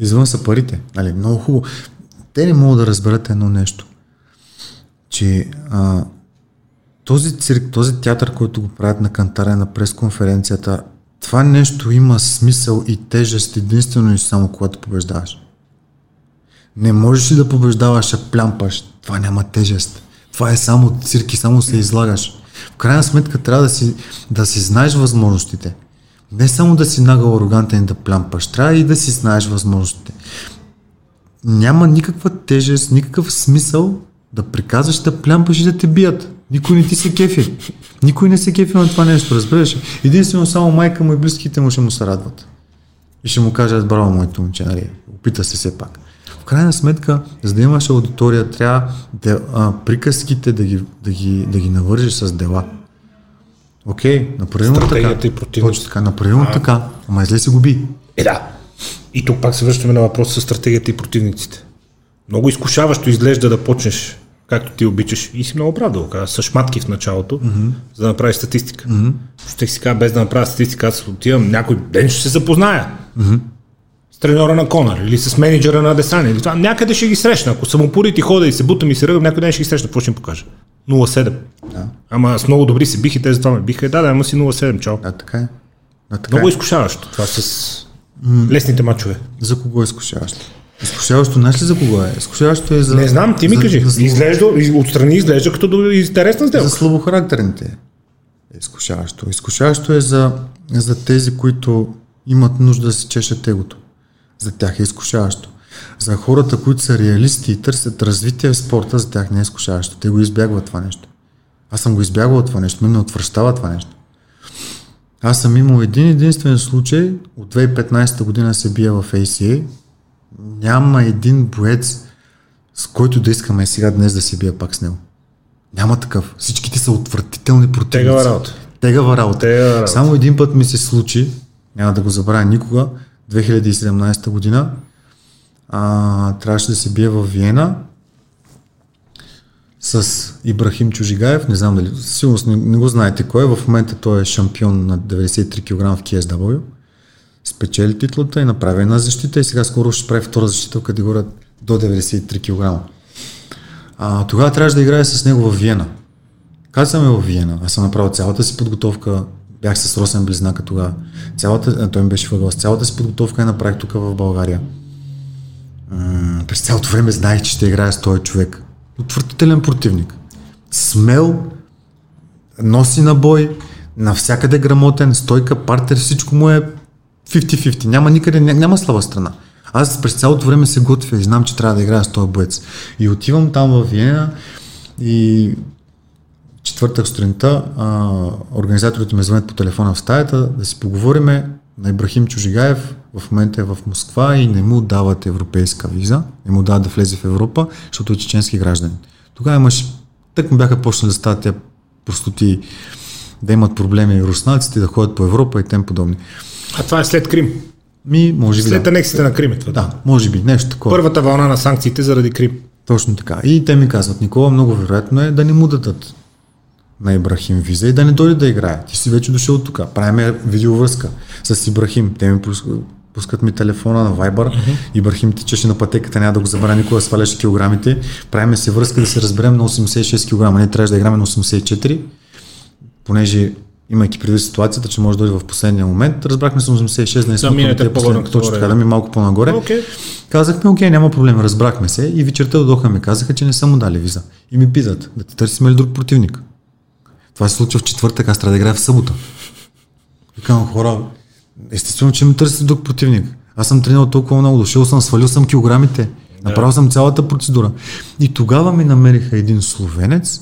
Извън са парите. Нали? Много хубаво. Те не могат да разберат едно нещо. Че а, този цирк, този театър, който го правят на кантаря на пресконференцията, това нещо има смисъл и тежест единствено и само когато побеждаваш. Не можеш ли да побеждаваш, а плямпаш. Това няма тежест. Това е само цирки, само се излагаш. В крайна сметка трябва да си, да си знаеш възможностите. Не само да си нагъл арогантен и да плямпаш, трябва и да си знаеш възможностите. Няма никаква тежест, никакъв смисъл да приказваш да плямпаш и да те бият. Никой не ти се кефи. Никой не се кефи на това нещо, разбираш? Единствено само майка му и близките му ще му се радват. И ще му кажат, браво, моето момче, нали, опита се все пак. В крайна сметка, за да имаш аудитория, трябва да, а, приказките да ги, да, ги, да ги навържиш с дела. Окей, направи му така. Стратегията и противниците. Точно така, направи му така, ама излез и го би. Е, да. И тук пак се връщаме на въпроса с стратегията и противниците. Много изкушаващо изглежда да почнеш както ти обичаш. И си много прав да го кажа, с шматки в началото, mm-hmm. за да направиш статистика. Mm-hmm. Ще си кажа, без да направя статистика, аз отивам някой ден ще се запозная. Mm-hmm. С треньора на Конър или с менеджера на Десани. Или това. Някъде ще ги срещна. Ако съм упорит и хода и се бутам и се ръгам, някой ден ще ги срещна. Какво ще им покажа? 0,7. Да. Ама с много добри се бих и те затова ме биха. Да, да, ама си 0,7, чао. Да, така е. Да, така Много е. изкушаващо това с лесните мачове. За кого е изкушаващо? Изкушаващо, знаеш ли за кого е? Изкушаващо е за... Не знам, ти ми за, кажи. За, за, Изглежда, отстрани изглежда като до- интересна за сделка. слабохарактерните е изкушаващо. Изкушаващо е за, за тези, които имат нужда да се чешат егото. За тях е изкушаващо. За хората, които са реалисти и търсят развитие в спорта, за тях не е изкушаващо. Те го избягват това нещо. Аз съм го избягвал това нещо, мен ме отвръщава това нещо. Аз съм имал един единствен случай, от 2015 година се бия в ACA. Няма един боец, с който да искаме сега днес да се бия пак с него. Няма такъв. Всичките са отвратителни противници. Тегава работа. Тегава работа. Тегава работа. Само един път ми се случи, няма да го забравя никога, 2017 година. А, трябваше да се бие в Виена с Ибрахим Чужигаев, не знам дали, сигурно не, не го знаете кой е, в момента той е шампион на 93 кг в KSW, спечели титлата и направи една защита и сега скоро ще прави втора защита в категория до 93 кг. А, тогава трябваше да играе с него в Виена. Казваме в Виена. Аз съм направил цялата си подготовка. Бях с Росен Близнака тогава. Цялата, той ми беше въгъл. Цялата си подготовка я направих тук в България. През цялото време знаех, че ще играя с този човек. Отвратителен противник. Смел, носи на бой, навсякъде грамотен, стойка, партер, всичко му е 50-50. Няма никъде, ня- няма слаба страна. Аз през цялото време се готвя и знам, че трябва да играя с този боец. И отивам там в Виена и четвъртък сутринта а, организаторите ме звънят по телефона в стаята да си поговориме на Ибрахим Чужигаев. В момента е в Москва и не му дават европейска виза, не му дават да влезе в Европа, защото е чеченски гражданин. Тогава имаш, тък му бяха почнали да стават тия простоти, да имат проблеми руснаците, да ходят по Европа и тем подобни. А това е след Крим. Ми, може би След да. анексите на Крим е това. Да, може би, нещо такова. Първата вълна на санкциите заради Крим. Точно така. И те ми казват, Никола, много вероятно е да не му дадат на Ибрахим виза и да не дойде да играе. Ти си вече дошъл тук. Правиме видеовръзка с Ибрахим. Те ми пускат ми телефона на Viber. Uh-huh. Ибрахим тичаше на пътеката, няма да го забравя никога, сваляше килограмите. Правиме се връзка да се разберем на 86 кг. Ние трябваше да играме на 84, понеже имайки предвид ситуацията, че може да дойде в последния момент, разбрахме се на 86, да не сме минете тия по-горе последни- Точно така, да ми малко по-нагоре. Окей. Казахме, окей, няма проблем, разбрахме се и вечерта дойдоха и ми казаха, че не са му дали виза. И ми питат, да ти търсим ли друг противник? Това се случва в четвъртък, аз трябва да играя в събота. Викам хора, естествено, че ми търсите друг противник. Аз съм тренирал толкова много, дошъл съм, свалил съм килограмите, направил съм цялата процедура. И тогава ми намериха един словенец,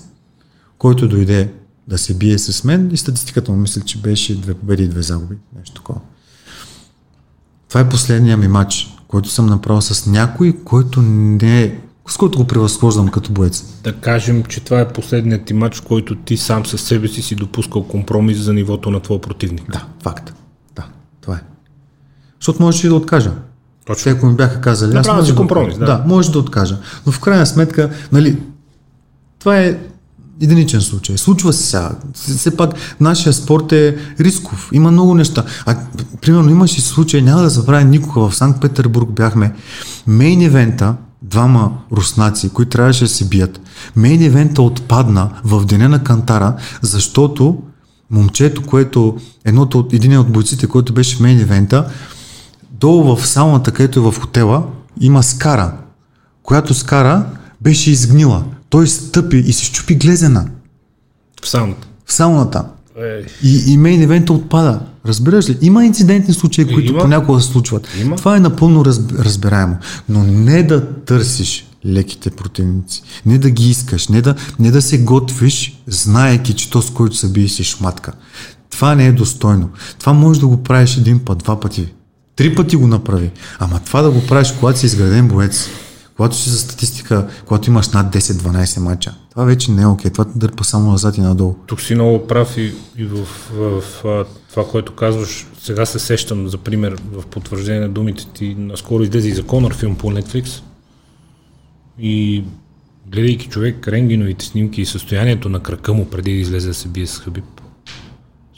който дойде да се бие с мен и статистиката му мисля, че беше две победи и две загуби. Нещо такова. Това е последния ми матч, който съм направил с някой, който не е, с който го превъзхождам като боец. Да кажем, че това е последният ти матч, който ти сам със себе си си допускал компромис за нивото на твоя противник. Да, факт. Защото можеш и да откажа. Точно. Те, ако ми бяха казали, аз може да компромис, да. Да, може да откажа. Но в крайна сметка, нали, това е единичен случай. Случва се сега. Все пак нашия спорт е рисков. Има много неща. А, примерно имаше случай, няма да забравя никога, в Санкт Петербург бяхме. Мейн ивента, двама руснаци, които трябваше да се бият. Мейн ивента отпадна в деня на Кантара, защото момчето, което, едното от, един от бойците, който беше в мейн ивента, долу в сауната, където е в хотела, има скара, която скара беше изгнила. Той стъпи и се щупи глезена В сауната. в сауната. Е, И, и мейн ивента отпада. Разбираш ли? Има инцидентни случаи, които Има. понякога се случват. Има. Това е напълно раз, разбираемо. Но не да търсиш леките противници. Не да ги искаш. Не да, не да се готвиш, знаеки, че то с който се бие си шматка. Това не е достойно. Това можеш да го правиш един път, два пъти. Три пъти го направи. Ама това да го правиш, когато си изграден боец, когато си за статистика, когато имаш над 10-12 мача, това вече не е окей. Това те дърпа само назад и надолу. Тук си много прав и, и в, в, в това, което казваш. Сега се сещам, за пример, в потвърждение на думите ти. Наскоро излезе и за Конор филм по Netflix. И гледайки човек рентгеновите снимки и състоянието на крака му преди да излезе да се бие с Хабиб.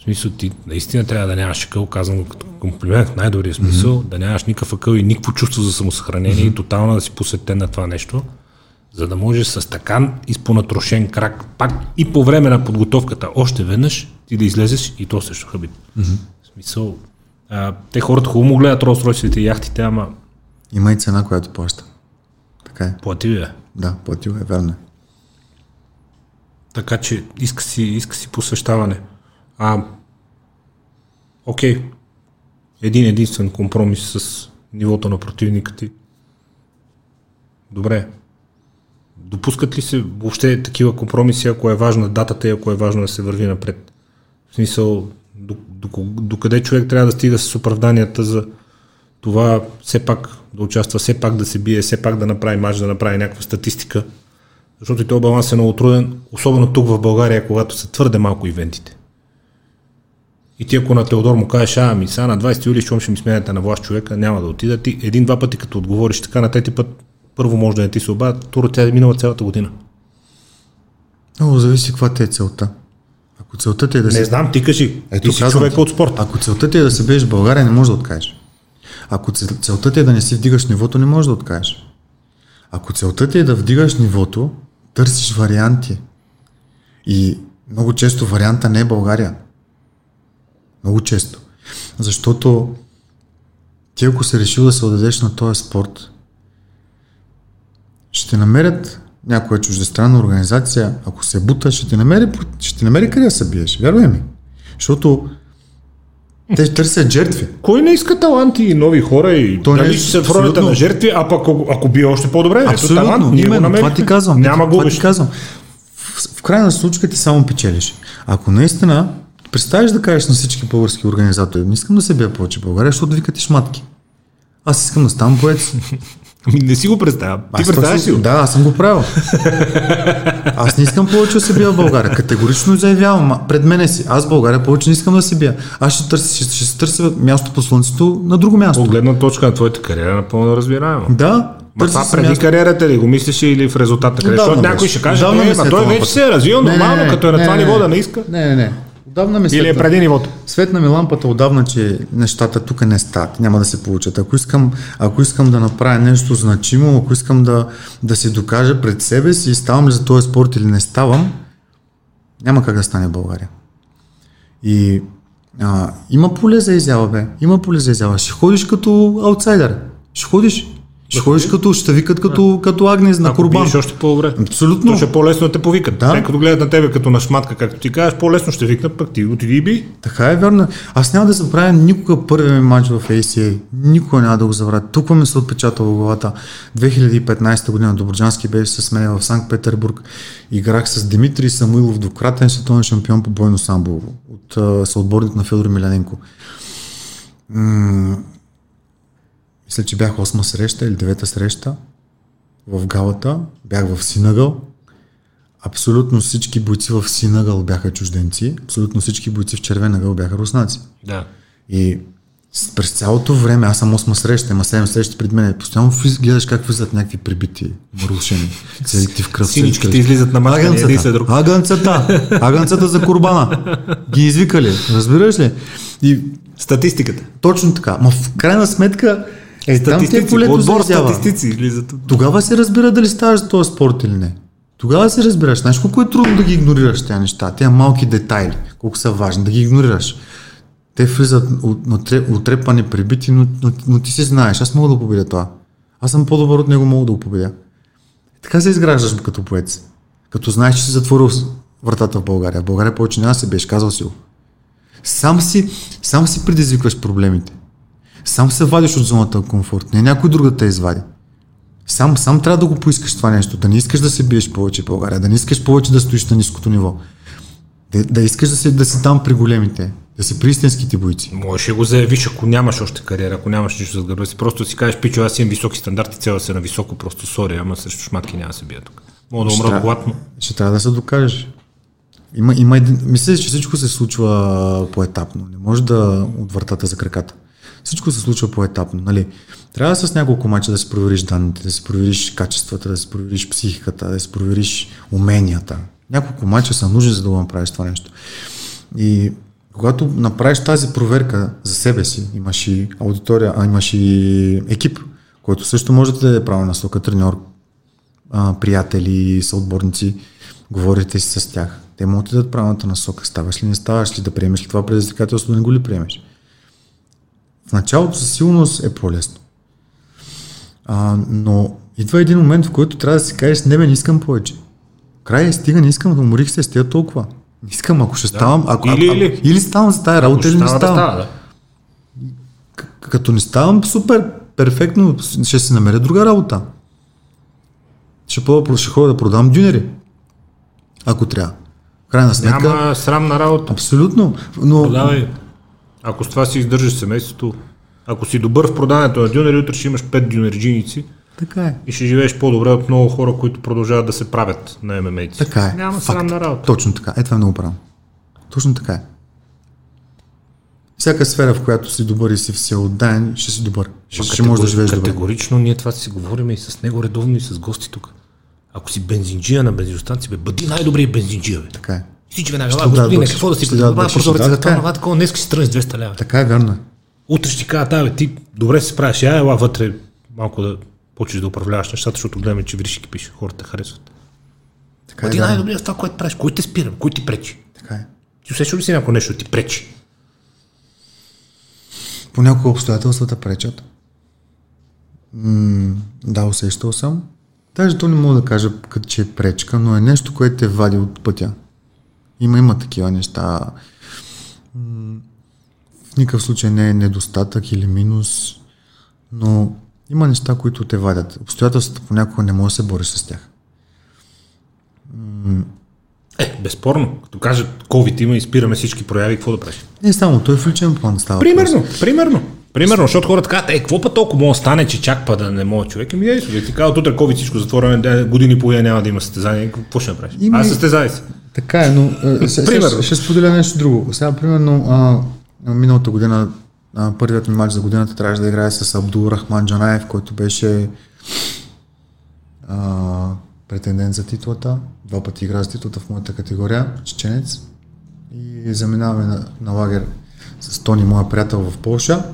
В смисъл ти наистина трябва да нямаш акъл, казвам го като комплимент в най-добрия смисъл, mm-hmm. да нямаш никакъв акъл и никакво чувство за самосъхранение mm-hmm. и тотално да си посветен на това нещо, за да можеш с така изпонатрошен крак, пак и по време на подготовката, още веднъж ти да излезеш и то също Хабиб. Mm-hmm. В смисъл, а, те хората хубаво гледат Ролс-Ройсите и яхтите, ама Има и цена, която плаща. Така е. плати бе. Да, платил е, верно е. Така че иска си, иска си посвещаване. А, окей. Един единствен компромис с нивото на противника ти. Добре. Допускат ли се въобще такива компромиси, ако е важна датата и ако е важно да се върви напред? В смисъл, до, до, до човек трябва да стига с оправданията за това все пак да участва, все пак да се бие, все пак да направи матч, да направи някаква статистика. Защото и този баланс е много труден, особено тук в България, когато са твърде малко ивентите. И ти ако на Теодор му кажеш, а, ми сега на 20 юли, щом ще ми сменяте на власт човека, няма да отида. Ти един-два пъти като отговориш така, на трети път първо може да не ти се обадят, тура тя е минала цялата година. Много зависи каква ти е целта. Ако целта ти е да Не се... знам, ти кажи, Ето, ти си човек ти, от спорт. Ако целта ти е да се биеш в България, не можеш да откажеш. Ако цел- целта ти е да не си вдигаш нивото, не можеш да откажеш. Ако целта ти е да вдигаш нивото, търсиш варианти. И много често варианта не е България. Много често. Защото ти ако се решил да се отдадеш на този спорт, ще намерят някоя чуждестранна организация, ако се бута, ще ти намери, ще ти намери къде да се биеш. Вярвай ми. Защото те търсят жертви. Кой не иска таланти и нови хора и То не дали ще се в ролята на жертви, а пък ако, ако бие още по-добре, ето талант, Абсолютно, ние го именно, намерихме. това ти казвам. Няма губиш. ти казвам. В, в крайна случка ти само печелиш. Ако наистина представиш да кажеш на всички български организатори, не искам да се бия повече България, защото викате шматки. Аз искам да ставам поет. Ами не си го представям. Ти Аз представяш си го? Да, аз съм го правил. Аз не искам повече да се бия в България. Категорично заявявам пред мене си. Аз в България повече не искам да се бия. Аз ще, търся, ще, ще се търся място по слънцето на друго място. От гледна точка на твоята кариера, напълно разбираемо. Да, Ма това преди място. кариерата ли го мислиш или в резултата? Къде? Защото някой ще каже, е, ма се той вече се е развил нормално, като е на това ниво не. да не иска. Не, не, не. Отдавна ме Или е преди нивото. Светна ми лампата отдавна, че нещата тук не стават, няма да се получат. Ако искам, ако искам да направя нещо значимо, ако искам да, да се докажа пред себе си, ставам ли за този спорт или не ставам, няма как да стане в България. И а, има поле за изява, бе. Има поле за изява. Ще ходиш като аутсайдер. Ще ходиш. Ще ходиш като, ще викат като, като Агнес на Ако Курбан. биеш още по-добре. Абсолютно. То ще е по-лесно да те повикат. Да. Те като гледат на тебе като на шматка, както ти кажеш, по-лесно ще викнат, пък ти отиди и би. Така е вярно. Аз няма да забравя никога първия ми матч в ACA. Никога няма да го забравя. Тук ми се отпечатва в главата. 2015 година Доброджански беше с мен в Санкт Петербург. Играх с Димитрий Самуилов, двукратен световен шампион по бойно самбо от а, съотборник на Федор Миляненко. Мисля, че бях 8 среща или 9 среща в галата. Бях в Синагъл. Абсолютно всички бойци в Синагъл бяха чужденци, абсолютно всички бойци в червен ъгъл бяха руснаци. Да. И през цялото време, аз съм 8 среща, има 7 срещи пред мен, постоянно гледаш как влизат някакви прибити, марушени, целите в кръв. Синичките излизат на след друг. агънцата, агънцата за курбана. Ги извикали, разбираш ли? И Статистиката. точно така. Ма в крайна сметка, е, там ти е Статистици. полето за Отбор статистици излизат. Тогава се разбира дали ставаш за този спорт или не. Тогава се разбираш. Знаеш колко е трудно да ги игнорираш тези неща, тези малки детайли, колко са важни, да ги игнорираш. Те влизат отрепани, прибити, но, но, но, ти си знаеш, аз мога да победя това. Аз съм по-добър от него, мога да го победя. Така се изграждаш като поец. Като знаеш, че си затворил вратата в България. В България повече няма се беше, казал си. Сам си, сам си предизвикваш проблемите. Сам се вадиш от зоната на комфорт. Не някой друг да те извади. Сам, сам трябва да го поискаш това нещо. Да не искаш да се биеш повече в България. Да не искаш повече да стоиш на ниското ниво. Да, да искаш да си, да си там при големите. Да си при истинските бойци. Можеш да го заявиш, ако нямаш още кариера, ако нямаш нищо за гърба си. Просто си кажеш, пичо, аз имам високи стандарти, цела се на високо, просто сори, ама срещу шматки няма да се бия тук. Мога да умра гладно. Ще трябва да се докажеш. Има, има един... Мисля, че всичко се случва поетапно. Не може да от вратата за краката. Всичко се случва поетапно. Нали? Трябва с няколко мача да си провериш данните, да си провериш качествата, да си провериш психиката, да си провериш уменията. Няколко мача са нужни, за да го направиш това нещо. И когато направиш тази проверка за себе си, имаш и аудитория, а имаш и екип, който също може да даде право насока, треньор, приятели, съотборници, говорите си с тях. Те могат да дадат правилната насока. Ставаш ли, не ставаш ли, да приемеш ли това предизвикателство, да не го ли приемеш. В началото със сигурност е по-лесно. А, но идва един момент, в който трябва да си кажеш, не бе, не искам повече. Край, стига, не искам, уморих се с тия толкова. Не искам, ако ще да. ставам, ако, или, а, или. или ставам за тази работа, или не ставам. Да става, да. Като не ставам супер, перфектно, ще си намеря друга работа. Ще, по ще ходя да продавам дюнери. Ако трябва. Крайна сметка. Няма срамна работа. Абсолютно. Но... Продавай. Ако с това си издържаш семейството, ако си добър в продаването на дюнери, утре ще имаш 5 дюнерджиници. Така е. И ще живееш по-добре от много хора, които продължават да се правят на ММА. Така е. Няма срамна работа. Точно така. Е, това е много правилно. Точно така е. Всяка сфера, в която си добър и си все отдаен, ще си добър. Ще, ще можеш да живееш добре. Категорично ние това си говорим и с него редовно и с гости тук. Ако си бензинджия на бензиностанция, бе, бъди най-добрият бензинджия. Бе. Така е. Всички веднага, да, господине, какво да си това прозореца, да, това, това, такова, днес си тръгнеш с 200 лева. Така е, вярно. Утре ще ти кажа, да, ти добре се справиш, я ела вътре малко да почнеш да управляваш нещата, защото гледаме, че виришки пише, хората харесват. Така е, ти най-добрият в това, което правиш. Кой те спира? Кой ти пречи? Така е. Ти усещаш ли си някой нещо ти пречи? Понякога обстоятелствата пречат. М- да, усещал съм. Даже то не мога да кажа, като че е пречка, но е нещо, което те вади от пътя. Има, има такива неща. В никакъв случай не е недостатък или минус, но има неща, които те вадят. Обстоятелствата понякога не може да се бориш с тях. Е, безспорно. Като кажат COVID има и спираме всички прояви, какво да правиш? Не само, той е в личен план става. Примерно, въпрос. примерно. Примерно, защото хората казват, е, какво па толкова може да стане, че чак па да не може човек? Еми, ей, ти казват, утре COVID всичко затворено, години по няма да има състезание, какво ще направиш? Има... Аз състезай се. Така е, но е, ще, ще споделя нещо друго. Сега, примерно, а, миналата година, а, първият ми матч за годината трябваше да играе с Абдул Рахман Джанаев, който беше а, претендент за титлата. Два пъти игра за титлата в моята категория, чеченец. И заминаваме на, на лагер с Тони, моя приятел в Польша.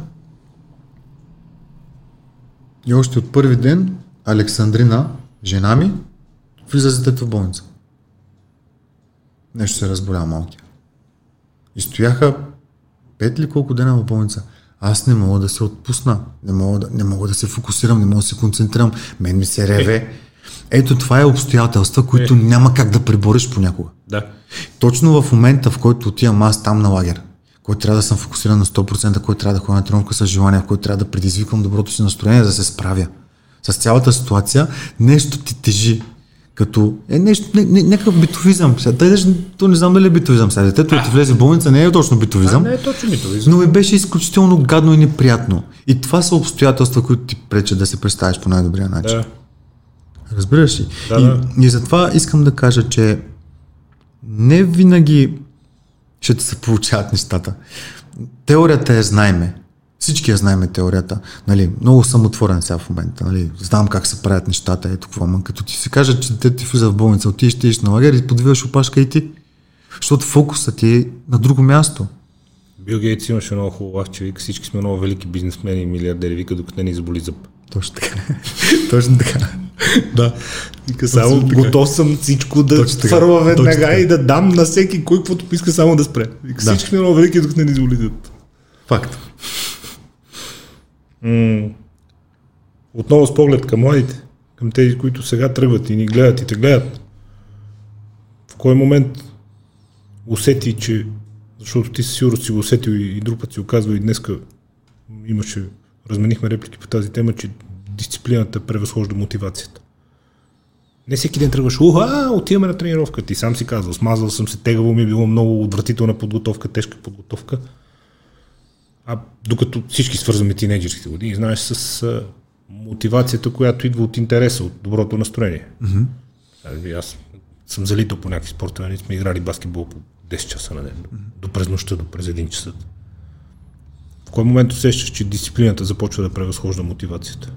И още от първи ден Александрина, жена ми, влиза за в болница. Нещо се разболя малкия. И стояха пет или колко дена в болница. Аз не мога да се отпусна, не мога да, не мога да се фокусирам, не мога да се концентрирам. Мен ми се реве. Е. Ето това е обстоятелства, които е. няма как да пребориш понякога. Да. Точно в момента, в който отивам аз там на лагер, който трябва да съм фокусиран на 100%, който трябва да ходя на тренировка с желание, който трябва да предизвикам доброто си настроение, да се справя. С цялата ситуация нещо ти тежи. Като е нещо, не, не, някакъв битовизъм. Сега, тъй, то не знам дали е битовизъм. Сега детето ти влезе в болница, не е точно битовизъм. А, не е точно битовизъм. Но ми беше изключително гадно и неприятно. И това са обстоятелства, които ти пречат да се представиш по най-добрия начин. Да. Разбираш ли? Да, и, да. и затова искам да кажа, че не винаги ще ти се получават нещата. Теорията е знайме. Всички я знаем теорията. Нали, много съм отворен сега в момента. Нали, знам как се правят нещата. Ето какво. Мън, като ти се каже, че детето ти влиза в болница, отидеш, отидеш на лагер и подвиваш опашка и ти. Защото фокусът ти е на друго място. Бил Гейтс имаше много хубаво че вика всички сме много велики бизнесмени и милиардери, вика докато не ни заболи зъб. Точно така. Точно така. да. Вика само готов съм всичко да фърва веднага и да дам на всеки кой каквото поиска само да спре. Вика, да. всички сме много велики, докато не ни заболи зъб. Факт. М- отново с поглед към младите, към тези, които сега тръгват и ни гледат и те гледат. В кой момент усети, че защото ти със сигурност си го усетил и, и друг път си оказва и днеска имаше, разменихме реплики по тази тема, че дисциплината превъзхожда мотивацията. Не всеки ден тръгваш, уха, отиваме на тренировка. Ти сам си казал, смазал съм се, тегаво ми е било много отвратителна подготовка, тежка подготовка. А докато всички свързваме тинейджерските години, знаеш с а, мотивацията, която идва от интереса, от доброто настроение. Mm-hmm. Аз съм залитал по някакви спортове, ние сме играли баскетбол по 10 часа на ден, mm-hmm. до през нощта, до през 1 часа. В кой момент усещаш, че дисциплината започва да превъзхожда мотивацията?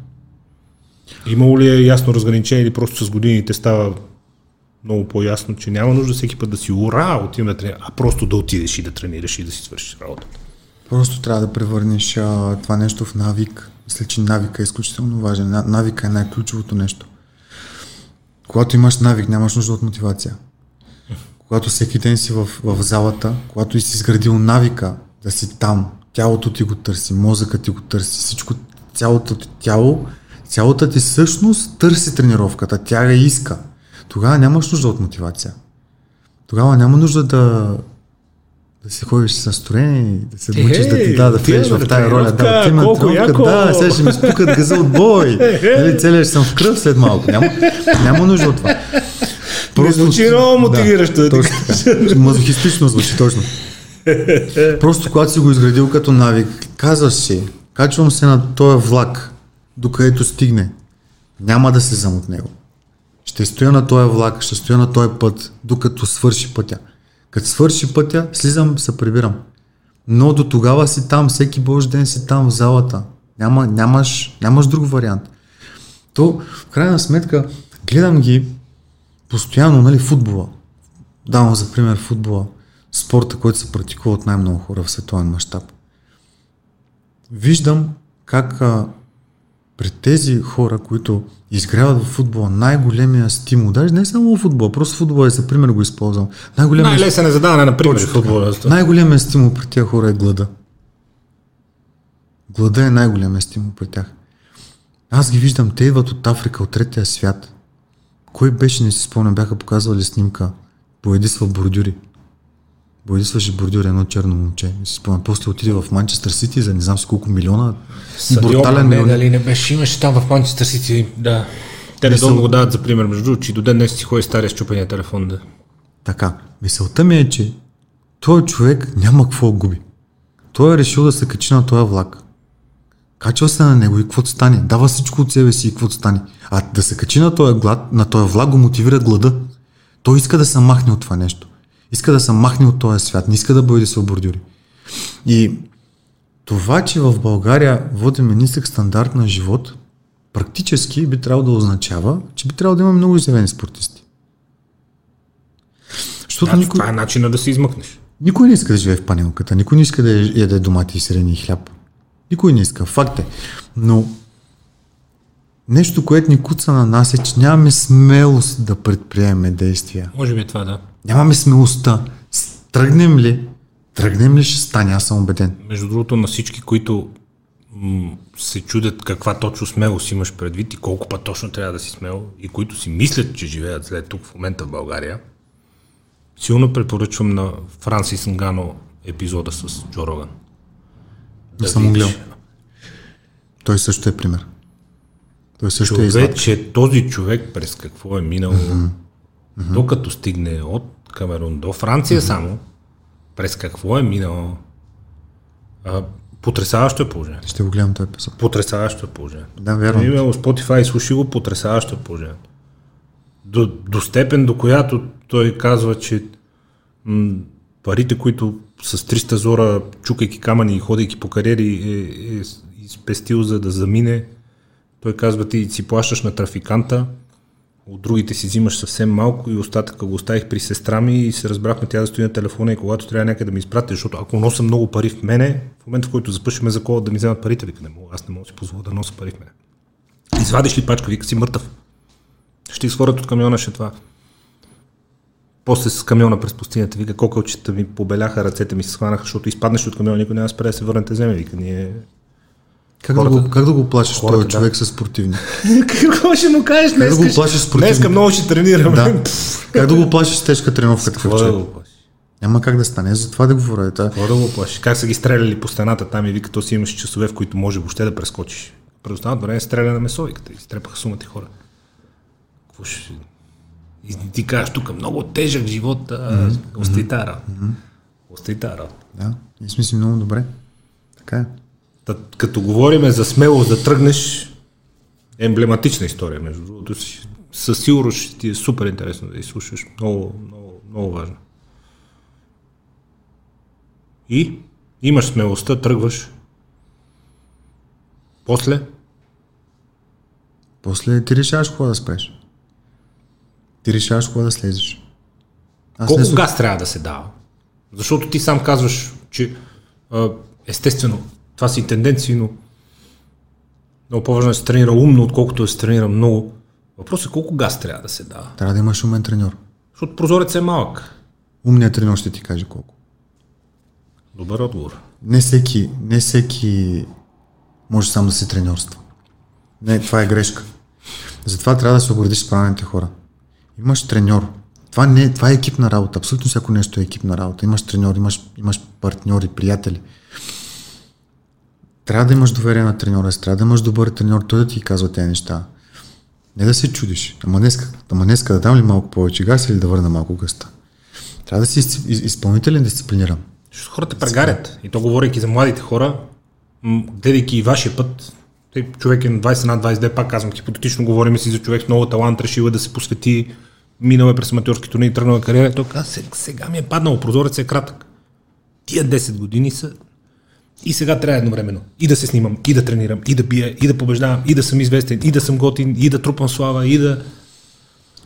Имало ли е ясно разграничение или просто с годините става много по-ясно, че няма нужда всеки път да си ура, отиваме да тренираме, а просто да отидеш и да тренираш и да си свършиш работата. Просто трябва да превърнеш а, това нещо в навик. Мисля, че навика е изключително важен. Навика е най-ключовото нещо. Когато имаш навик, нямаш нужда от мотивация. Когато всеки ден си в, в залата, когато си изградил навика да си там, тялото ти го търси, мозъкът ти го търси, всичко, цялото ти тяло, цялата ти същност търси тренировката, тя я иска. Тогава нямаш нужда от мотивация. Тогава няма нужда да, да си ходиш с настроение, да се мъчиш да ти да, да влезеш в тази роля. Да, ти тренировка, да, сега ще ми спукат газа от бой. Нали, целият съм в кръв след малко. Няма, няма нужда от това. Просто, звучи много мотивиращо. Да, точно така. Мазохистично звучи, точно. Просто когато си го изградил като навик, казваш си, качвам се на този влак, докъдето стигне. Няма да се зам от него. Ще стоя на този влак, ще стоя на този път, докато свърши пътя. Като свърши пътя, слизам, се прибирам. Но до тогава си там, всеки божи ден си там в залата. Няма, нямаш, нямаш друг вариант. То, в крайна сметка, гледам ги постоянно, нали, футбола. Давам за пример футбола. Спорта, който се практикува от най-много хора в световен мащаб. Виждам как а, пред тези хора, които изгряват в футбола най-големия стимул, даже не само в футбола, просто футбола е за пример го използвам. Най-големия... Най-лесен е задаване на пример футбола. Най-големия стимул при тези хора е глада. Глада е най-големия стимул при тях. Аз ги виждам, те идват от Африка, от третия свят. Кой беше, не си спомням, бяха показвали снимка. Поедисва бордюри. Боядисваше бордюр едно черно момче. Спомням, после отиде в Манчестър Сити за не знам с колко милиона. Стадион, брутален не, дали не беше, имаше там в Манчестър Сити, да. Те не Мисъл... го дават за пример, между другото, че до ден днес си ходи стария щупения телефон. Да. Така. Мисълта ми е, че този човек няма какво губи. Той е решил да се качи на този влак. Качва се на него и какво стане. Дава всичко от себе си и какво стане. А да се качи на този, глад, на този влак го мотивира глада. Той иска да се махне от това нещо. Иска да се махне от този свят, не иска да бъде с бордюри. И това, че в България водим нисък стандарт на живот, практически би трябвало да означава, че би трябвало да има много изявени спортисти. Защото да, никой... Това е начина да се измъкнеш. Никой не иска да живее в панелката, никой не иска да яде домати и сирени и хляб. Никой не иска, факт е. Но нещо, което ни куца на нас е, че нямаме смелост да предприемем действия. Може би е това, да. Нямаме смелостта. Тръгнем ли, тръгнем ли ще стане, аз съм убеден. Между другото, на всички, които м- се чудят каква точно смелост имаш предвид и колко път точно трябва да си смел и които си мислят, че живеят зле тук в момента в България, силно препоръчвам на Франсис Ngано епизода с Джо Роган. Да съм гледал. Той също е пример. Той също човек, е извадка. че този човек през какво е минал, mm-hmm. Mm-hmm. докато стигне от Камерун до Франция mm-hmm. само, през какво е минал, а, потрясаващо е положението. Ще го гледам този епизод. Потрясаващо е положението. Да, вярвам. Имало Spotify, слушай го, потрясаващо е положението. До, до степен, до която той казва, че м, парите, които с 300 зора, чукайки камъни и ходейки по кариери, е, е изпестил за да замине той казва, ти си плащаш на трафиканта, от другите си взимаш съвсем малко и остатъка го оставих при сестра ми и се разбрахме тя да стои на телефона и когато трябва някъде да ми изпрати, защото ако нося много пари в мене, в момента в който запъшеме за кола да ми вземат парите, вика не мога, аз не мога да си позволя да нося пари в мене. Извадиш ли пачка, вика си мъртъв. Ще изхвърят от камиона, ще това. После с камиона през пустинята, вика, кокълчета ми побеляха, ръцете ми се схванаха, защото изпаднеш от камиона, никой няма спре да се върнете земя, вика, ние как, хората, да го, как да го плашиш хората, този човек да. с спортивни? Какво ще му кажеш? Как да го плашиш спортивни? Днеска много ще тренирам. Да. как да го плашиш с тежка тренировка? Какво да го плашиш? Няма как да стане, затова да говоря. Та... Какво да го плаши? Как са ги стреляли по стената там и вика, то си имаш часове, в които може въобще да прескочиш. През останалото време стреля на месовиката и изтрепаха сумати хора. Какво ще... И ти кажеш тук много тежък живот, mm-hmm. остави тази работа. Mm-hmm. Остави тази работа. Да, и сме си много добре. Така е. Като говориме за смелост да тръгнеш, емблематична история, между другото. Със сигурност ще ти е супер интересно да изслушаш. Много, много, много важно. И имаш смелостта, тръгваш. После? После ти решаваш какво да спреш. Ти решаваш какво да слезеш. Аз Колко не... газ трябва да се дава? Защото ти сам казваш, че естествено това си тенденции, но много по-важно е да се тренира умно, отколкото да се тренира много. Въпросът е колко газ трябва да се дава. Трябва да имаш умен треньор. Защото прозорец е малък. Умният треньор ще ти каже колко. Добър отговор. Не всеки, не всеки може сам да се треньорства. Не, това е грешка. Затова трябва да се обградиш с правилните хора. Имаш треньор. Това, не, това е екипна работа. Абсолютно всяко нещо е екипна работа. Имаш треньор, имаш, имаш партньори, приятели. Трябва да имаш доверие на треньора, трябва да имаш добър треньор, той да ти казва тези неща. Не да се чудиш. Ама днеска, ама днеска да дам ли малко повече газ или да върна малко гъста. Трябва да си изпълнителен, дисциплиниран. Хората прегарят. И то говорейки за младите хора, гледайки и вашия път, човек е на 20 над 22, пак казвам, хипотетично говорим си за човек с много талант, решил е да се посвети, минал е през аматьорски турни, тръгнал е кариера, той сега ми е паднал, прозорец е кратък. Тия 10 години са и сега трябва едновременно и да се снимам, и да тренирам, и да бия, и да побеждавам, и да съм известен, и да съм готин, и да трупам слава, и да...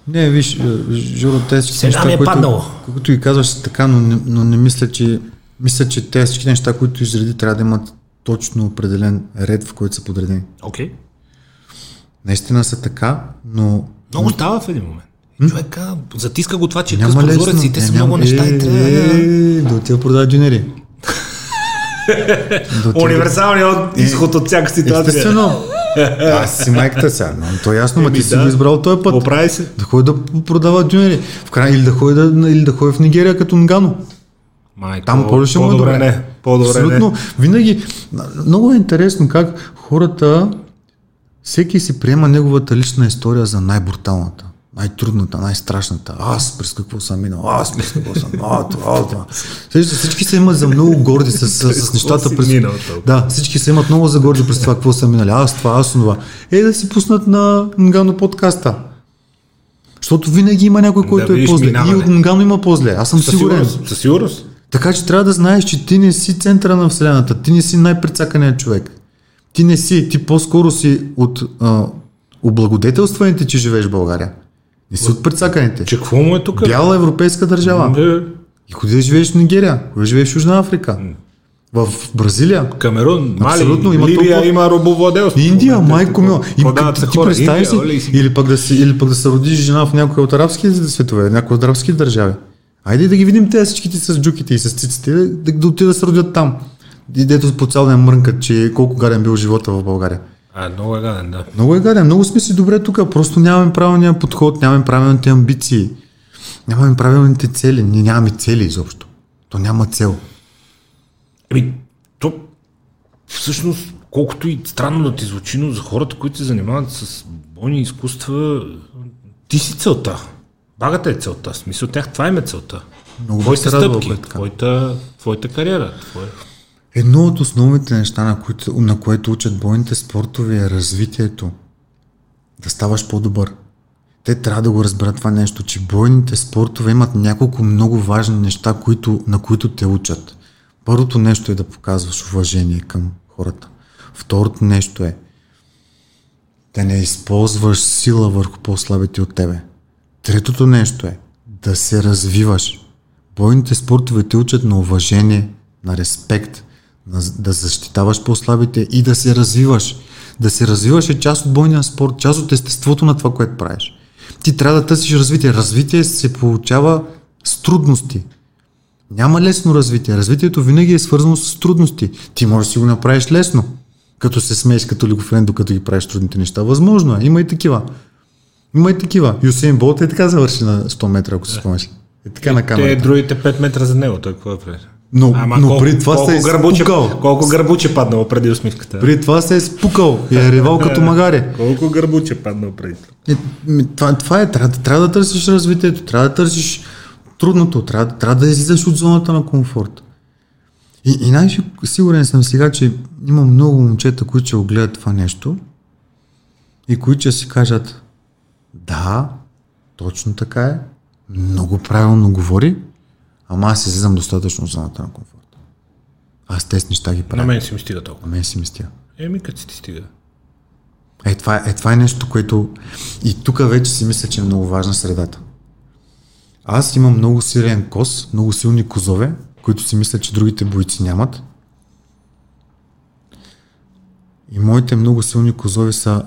Не, виж, Жоро, те всички неща, ми е които, паднало. които ги казваш така, но не, но не мисля, че мисля, че тези всички неща, които изреди, трябва да имат точно определен ред, в който са подредени. Окей. Okay. Наистина са така, но... Много става в един момент. И човека затиска го това, че няма къс прозорец и те са много неща и трябва... Е, да отива продава дюнери. Универсалният изход от всяка ситуация. Естествено. Аз си майката сега, но то е ясно, ма ти си го избрал този път. Поправи се. Да ходи да продава дюнери. В край, или да ходи да, или да ходи в Нигерия като Нгано. Майко, Там по-добре, по-добре не. По-добре Абсолютно. Не. Винаги, много е интересно как хората, всеки си приема неговата лична история за най-бруталната най-трудната, най-страшната. Аз през какво съм минал, аз през какво съм а, това, това. Всички, всички се имат за много горди с, с, с нещата. През... Да, всички се имат много за горди през това, какво са минали. Аз това, аз това. Е, да си пуснат на Нгано подкаста. Защото винаги има някой, който да, е по-зле. Минаване. И от Нгано има по-зле. Аз съм със сигурен. Със сигурност. Така че трябва да знаеш, че ти не си центъра на Вселената. Ти не си най-прецаканият човек. Ти не си. Ти по-скоро си от а, облагодетелстваните, че живееш в България. Не си от прецаканите. Че какво му е тук? Бяла европейска държава. Не. И ходи да живееш в Нигерия, ходи да живееш в Южна Африка. В Бразилия. Камерун, Мали, Абсолютно, има Ливия толкова... има робовладелство. Индия, майко мила. И ти, ти представиш си, или пък, да си, или пък да се родиш жена в някои от арабски светове, някои от арабски държави. Айде да ги видим те всичките с джуките и с циците, да, да отидат да се родят там. И дето по цял ден мрънкат, че колко гаден бил живота в България. А, много е гаден, да. Много е гаден, много сме си добре тук, просто нямаме правилния подход, нямаме правилните амбиции, нямаме правилните цели, ние нямаме цели изобщо. То няма цел. Еми, то всъщност, колкото и странно да ти звучи, но за хората, които се занимават с бойни изкуства, ти си целта. Багата е целта. В смисъл, тях това е целта. Много твоите стъпки, твоята, твоята кариера. Твоя... Едно от основните неща, на което, на което учат бойните спортове е развитието. Да ставаш по-добър. Те трябва да го разберат това нещо, че бойните спортове имат няколко много важни неща, които, на които те учат. Първото нещо е да показваш уважение към хората. Второто нещо е да не използваш сила върху по-слабите от тебе. Третото нещо е да се развиваш. Бойните спортове те учат на уважение, на респект, да защитаваш по-слабите и да се развиваш. Да се развиваш е част от бойния спорт, част от естеството на това, което правиш. Ти трябва да търсиш развитие. Развитие се получава с трудности. Няма лесно развитие. Развитието винаги е свързано с трудности. Ти можеш да си го направиш лесно, като се смееш като лигофрен, докато ги правиш трудните неща. Възможно е. Има и такива. Има и такива. Юсейн Болт е така завърши на 100 метра, ако се спомняш. Е така на Те камерата. другите 5 метра за него, той какво е прави? Но, но преди това колко се е гърбуче, спукал. колко гърбуче паднало преди усмивката? Преди това се е спукал и е ревал като магаре. Колко гърбуче паднало преди? Е, това, това е, трябва, трябва да търсиш развитието, трябва да търсиш трудното, трябва, трябва да излизаш от зоната на комфорт. И, и най-сигурен съм сега, че има много момчета, които ще го гледат това нещо и които ще си кажат да, точно така е, много правилно говори, ама аз излизам достатъчно от зоната на комфорт. Аз тези неща ги На правя. мен си ми стига толкова. На мен си ми стига. Еми, като си ти стига. Е това, е, това е нещо, което и тук вече си мисля, че е много важна средата. Аз имам много силен кос, много силни козове, които си мисля, че другите бойци нямат. И моите много силни козове са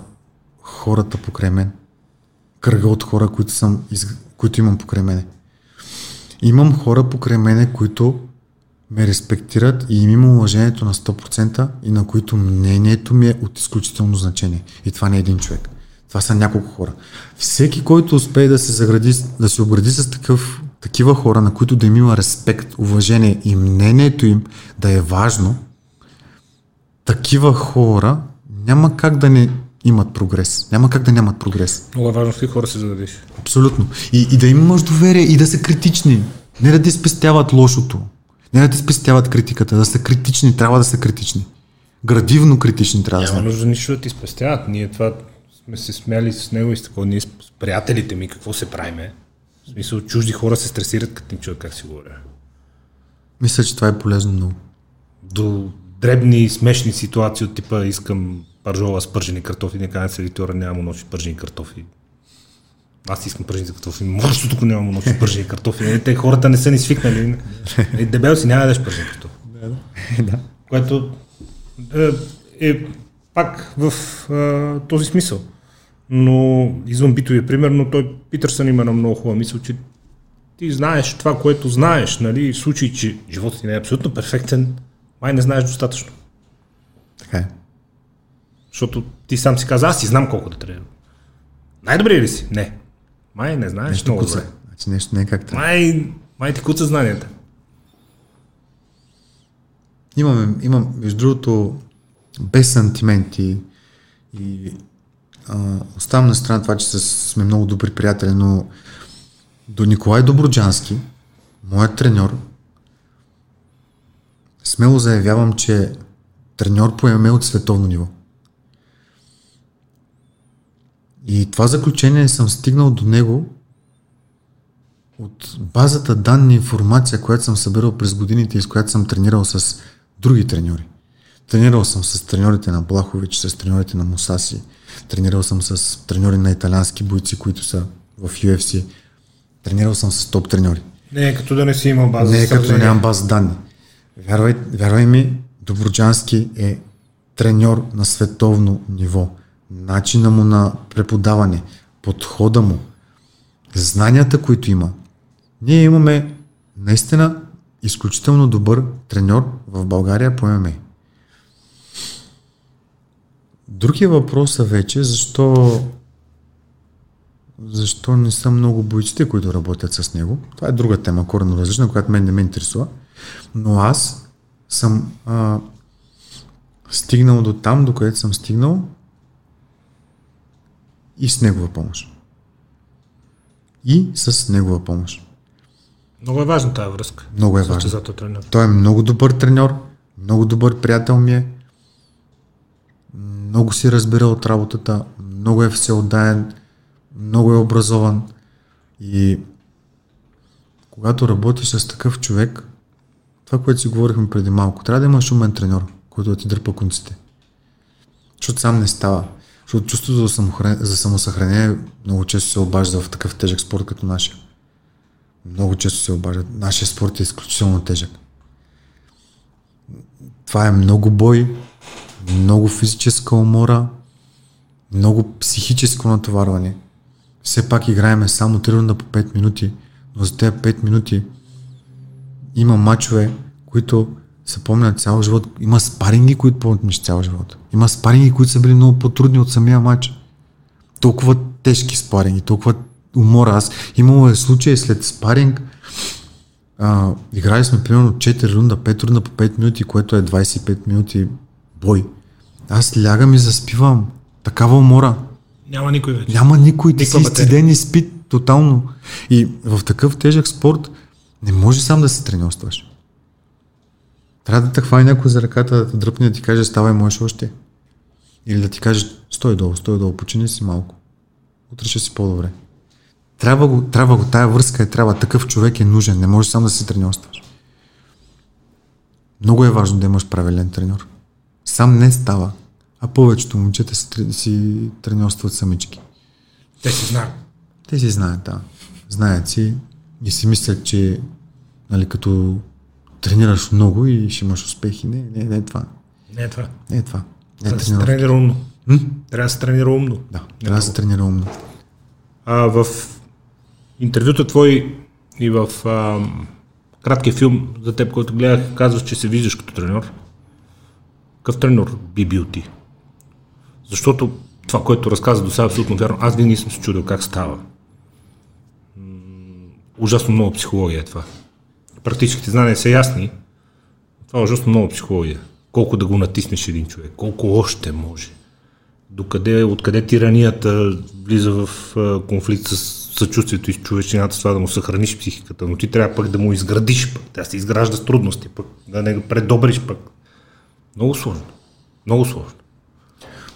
хората покрай мен. Кръга от хора, които, съм, които имам покрай мене. Имам хора покрай мене, които ме респектират и им имам уважението на 100% и на които мнението ми е от изключително значение. И това не е един човек. Това са няколко хора. Всеки, който успее да се, загради, да се обгради с такъв, такива хора, на които да им има респект, уважение и мнението им да е важно, такива хора няма как да не имат прогрес. Няма как да нямат прогрес. Много е важно с хора се зададеш. Абсолютно. И, и да имаш доверие и да са критични. Не да ти спестяват лошото. Не да ти спестяват критиката. Да са критични. Трябва да са критични. Градивно критични трябва да Няма са. нужда нищо да ти спестяват. Ние това сме се смяли с него и с такова. Ние с приятелите ми какво се правиме. В смисъл, чужди хора се стресират, като им чуят как си говоря. Мисля, че това е полезно много. До дребни, смешни ситуации от типа искам паржола с пържени картофи, не кажа сервитора, няма му ночи пържени картофи. Аз искам пържени картофи, може тук няма му ночи пържени картофи. Нали, Те хората не са ни свикнали. Нали, Дебел си няма да ядеш пържени картофи. да. което е, е пак в а, този смисъл. Но извън битовия пример, но той Питърсън има една много хубава мисъл, че ти знаеш това, което знаеш, нали, в случай, че животът ти не е абсолютно перфектен, май не знаеш достатъчно. Така е. Защото ти сам си каза, аз си знам колко да трябва. Най-добре ли си? Не. Май не знаеш Нещо много куца. добре. Значи нещо не е как трябва. Май, май ти куца знанията. Имаме, имам, между другото, без сантименти и а, оставам на страна това, че сме много добри приятели, но до Николай Доброджански, моят треньор, смело заявявам, че треньор по ММА от световно ниво. И това заключение съм стигнал до него от базата данни информация, която съм събирал през годините и с която съм тренирал с други треньори. Тренирал съм с треньорите на Блахович, с треньорите на Мусаси, тренирал съм с треньори на италиански бойци, които са в UFC, тренирал съм с топ треньори. Не е като да не си имал база. Не е като да нямам база данни. Вярвай, вярвай ми, Доброджански е треньор на световно ниво. Начина му на преподаване, подхода му, знанията, които има. Ние имаме наистина изключително добър треньор в България по ММА. Другия въпрос е вече защо защо не са много бойците, които работят с него. Това е друга тема, коренно различна, която мен не ме интересува. Но аз съм а, стигнал до там, до където съм стигнал и с негова помощ. И с негова помощ. Много е важна тази връзка. Много е тренер. Той е много добър треньор, много добър приятел ми е, много си разбира от работата, много е всеотдаен, много е образован и когато работиш с такъв човек, това, което си говорихме преди малко, трябва да имаш умен треньор, който да ти дърпа конците. Защото сам не става. Защото чувството за, самохран... самосъхранение много често се обажда в такъв тежък спорт като нашия. Много често се обаждат. Нашия спорт е изключително тежък. Това е много бой, много физическа умора, много психическо натоварване. Все пак играеме само 3 рунда по 5 минути, но за тези 5 минути има мачове, които се помнят цял живот. Има спаринги, които помниш цял живот. Има спаринги, които са били много по-трудни от самия матч. Толкова тежки спаринги, толкова умора. Аз имало е случаи след спаринг а, играли сме примерно 4 рунда, 5 рунда по 5 минути, което е 25 минути бой. Аз лягам и заспивам. Такава умора. Няма никой вече. Няма никой, ти си изцеден и спи тотално. И в такъв тежък спорт не може сам да се треньорстваш. Трябва да те хване някой за ръката, да те дръпне да ти каже, ставай, можеш още. Или да ти каже, стой долу, стой долу, почини си малко. Утре ще си по-добре. Трябва го, трябва го, тая връзка е трябва, такъв човек е нужен, не може сам да се треньорстваш. Много е важно да имаш правилен треньор. Сам не става, а повечето момчета си, си треньорстват самички. Те си знаят. Те си знаят, да. Знаят си и си мислят, че нали, като тренираш много и ще имаш успехи. Не, не, не е това. Не е това. Не е това. Не е Трябва да се тренира умно. Трябва да се тренира умно. Да, трябва да се тренира умно. А, в интервюта твой и в а, краткия филм за теб, който гледах, казваш, че се виждаш като треньор. Какъв треньор би бил ти? Защото това, което разказа до сега, е абсолютно вярно. Аз винаги съм се чудил как става. М, Ужасно много психология е това. Практическите знания са ясни. Това е ужасно много психология. Колко да го натиснеш един човек, колко още може. Докъде, откъде тиранията влиза в конфликт с съчувствието и с човечината, с това да му съхраниш психиката, но ти трябва пък да му изградиш, пък да се изгражда с трудности, пък да не го предобриш пък. Много сложно. Много сложно.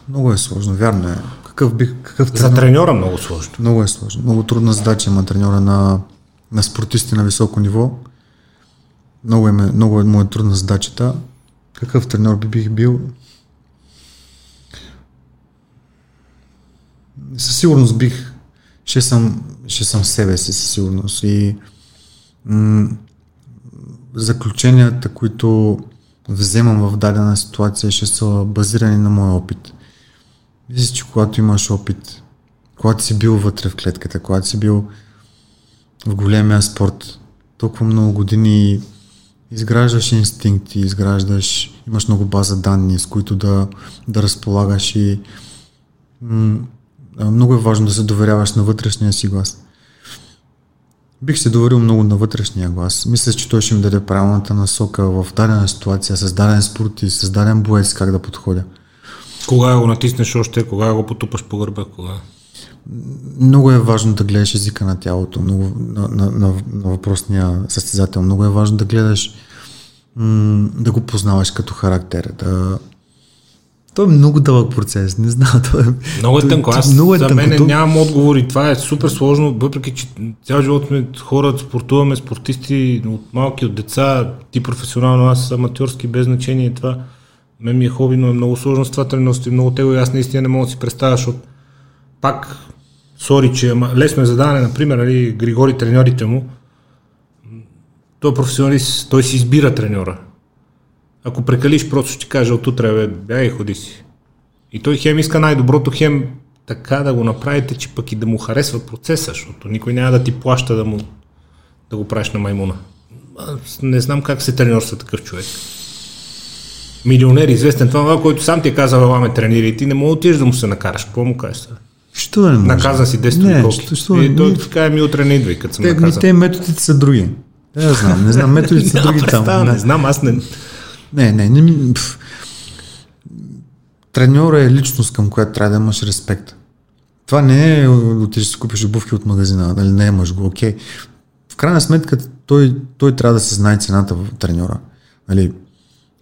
Много е сложно, вярно е. Какъв, бих, какъв За треньор? треньора много сложно. Много е сложно. Много трудна задача има треньора на, на спортисти на високо ниво. Много е, много е, му е трудна задачата. Какъв треньор би бих бил? Със сигурност бих. Ще съм, ще съм себе си, със сигурност. И м- заключенията, които вземам в дадена ситуация, ще са базирани на моя опит. Мисля, че когато имаш опит, когато си бил вътре в клетката, когато си бил в големия спорт, толкова много години изграждаш инстинкти, изграждаш, имаш много база данни, с които да, да разполагаш и много е важно да се доверяваш на вътрешния си глас. Бих се доверил много на вътрешния глас. Мисля, че той ще ми даде правилната насока в дадена ситуация, с даден спорт и с даден боец как да подходя. Кога го натиснеш още, кога го потупаш по гърба, кога. Много е важно да гледаш езика на тялото, много, на, на, на, на въпросния състезател. Много е важно да гледаш, м- да го познаваш като характер. Да... То е много дълъг процес, не знам. То е, Много е то- тънко. Аз много е за мен нямам отговори. Това е супер сложно, въпреки че цял живот сме хора, спортуваме, спортисти от малки, от деца, ти професионално, аз аматьорски, без значение това. Мен ми е хоби, но е много сложно с това тренерство и много тегло и аз наистина не мога да си представя, защото пак, сори, че ама, лесно е задаване, например, нали, Григори треньорите му, той е професионалист, той си избира треньора. Ако прекалиш, просто ще каже от утре, бе, бягай, ходи си. И той хем иска най-доброто, хем така да го направите, че пък и да му харесва процеса, защото никой няма да ти плаща да му да го правиш на маймуна. Аз не знам как се треньорства такъв човек. Милионер, известен това, който сам ти е казал, ме тренира и ти не мога да отидеш да му се накараш. Какво му кажеш сега? Що да не може? Наказан си 10 Не, колки. що, що, и той каже, ми утре не идвай, като съм те, наказан. те методите са други. Да, я знам, не знам, методите са други там. не знам, аз не... Не, не, не. Треньора е личност, към която трябва да имаш респект. Това не е отидеш да си купиш обувки от магазина, нали не имаш го, окей. В крайна сметка той, той трябва да се знае цената в треньора. Нали,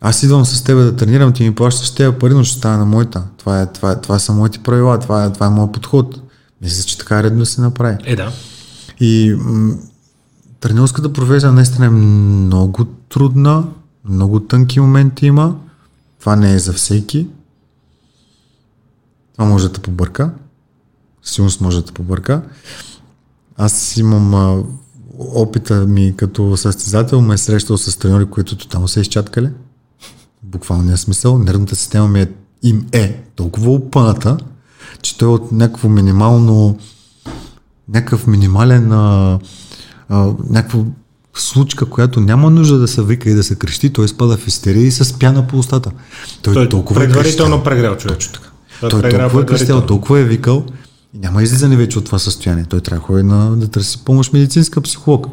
аз идвам с теб да тренирам, ти ми плащаш тези пари, но ще стане на моята. Това, е, това, е, това са моите правила, това е, това е моят подход. Мисля, че така е редно да се направи. Е, да. И м- тренерската професия наистина е много трудна, много тънки моменти има. Това не е за всеки. Това може да те побърка. Сигурно може да те побърка. Аз имам а, опита ми като състезател, ме е срещал с треньори, които тотално се изчаткали. Буквалния смисъл. Нервната система ми е, им е толкова опъната, че той от някакво минимално някакъв минимален а, а, някаква случка, която няма нужда да се вика и да се крещи, той спада в истерия и с пяна по устата. Той, Той толкова е предварително крещял. прегрял човек. Така. Той, Той толкова е крещял, толкова е викал и няма излизане вече от това състояние. Той трябва да ходи на, да търси помощ медицинска психолог.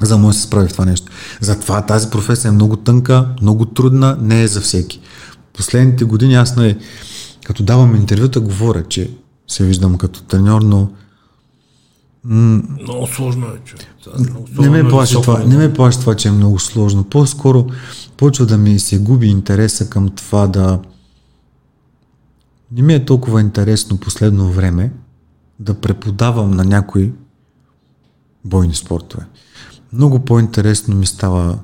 За да може да се справи в това нещо. Затова тази професия е много тънка, много трудна, не е за всеки. Последните години аз не, като давам интервюта, говоря, че се виждам като треньор, но м- много сложно е, че. Не ме, плаши това, не ме плаши това, че е много сложно. По-скоро почва да ми се губи интереса към това да... Не ми е толкова интересно последно време да преподавам на някои бойни спортове. Много по-интересно ми става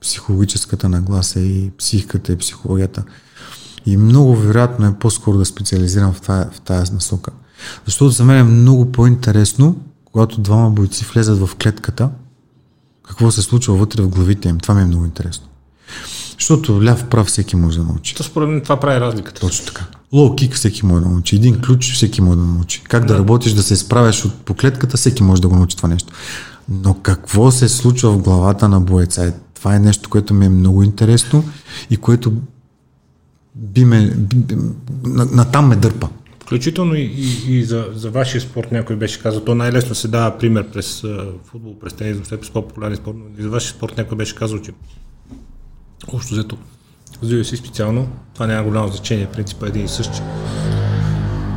психологическата нагласа и психиката и психологията. И много вероятно е по-скоро да специализирам в тази, в тази насока. Защото за мен е много по-интересно, когато двама бойци влезат в клетката, какво се случва вътре в главите им. Това ми е много интересно. Защото ляв прав всеки може да научи. То според мен това прави разликата. Точно така. Лоу кик всеки може да научи. Един ключ всеки може да научи. Как да, да работиш, да се справяш от поклетката, всеки може да го научи това нещо. Но какво се случва в главата на боеца? Е, това е нещо, което ми е много интересно и което би ме, би, би, на, там ме дърпа. Включително и, и, и за, за вашия спорт някой беше казал, то най-лесно се дава пример през футбол, през тенис, въобще през по-популярни спорт, но и за вашия спорт някой беше казал, че общо взето, за си специално, това няма голямо значение, принципа е един и същи.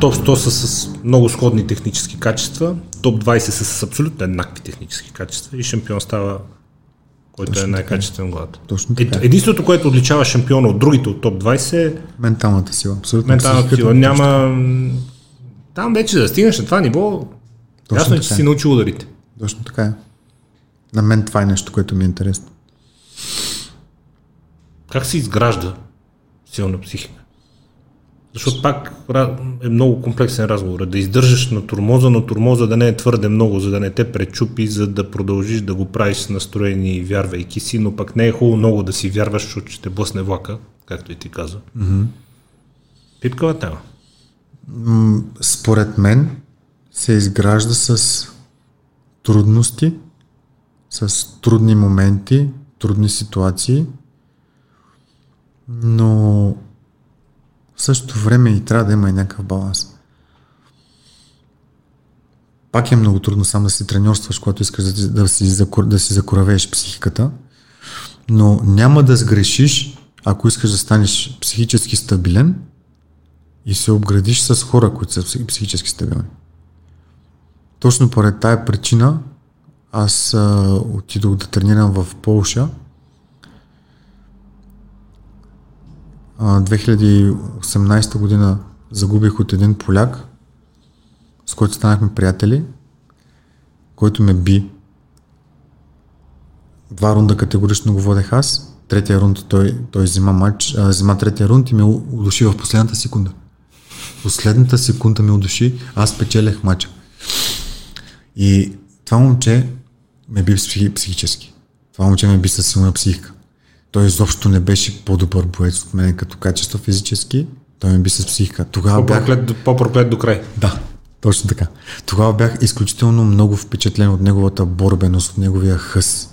Топ 100 са с много сходни технически качества, топ 20 са с абсолютно еднакви технически качества и шампион става който Точно е най-качествен глад. Точно така. Е, единството, което отличава шампиона от другите от топ 20 е менталната сила. Абсолютно. Менталната сила. Няма... Там вече да стигнеш на това ниво, Точно ясно е, че си научил ударите. Точно така е. На мен това е нещо, което ми е интересно. Как се изгражда силна психика? Защото пак е много комплексен разговор. Да издържаш на турмоза, но турмоза да не е твърде много, за да не те пречупи, за да продължиш да го правиш с настроени, вярвайки си, но пък не е хубаво много да си вярваш, защото ще блъсне влака, както и ти каза. Mm-hmm. Пипкава тема. Според мен се изгражда с трудности, с трудни моменти, трудни ситуации, но в същото време и трябва да има и някакъв баланс. Пак е много трудно само да си треньорстваш, когато искаш да, да, си, да си закоравееш психиката, но няма да сгрешиш, ако искаш да станеш психически стабилен и се обградиш с хора, които са психически стабилни. Точно поред тая причина аз а, отидох да тренирам в Полша 2018 година загубих от един поляк, с който станахме приятели, който ме би. Два рунда категорично го водех аз. Третия рунд той, той взима, матч, а, взима третия рунд и ме удуши в последната секунда. Последната секунда ме удуши, аз печелех матча. И това момче ме би психически. Това момче ме би със силна психика. Той изобщо не беше по-добър боец от мен като качество физически. Той ми би с психика. Тогава по-проклет, бях... по-проклет до край. Да, точно така. Тогава бях изключително много впечатлен от неговата борбеност, от неговия хъс.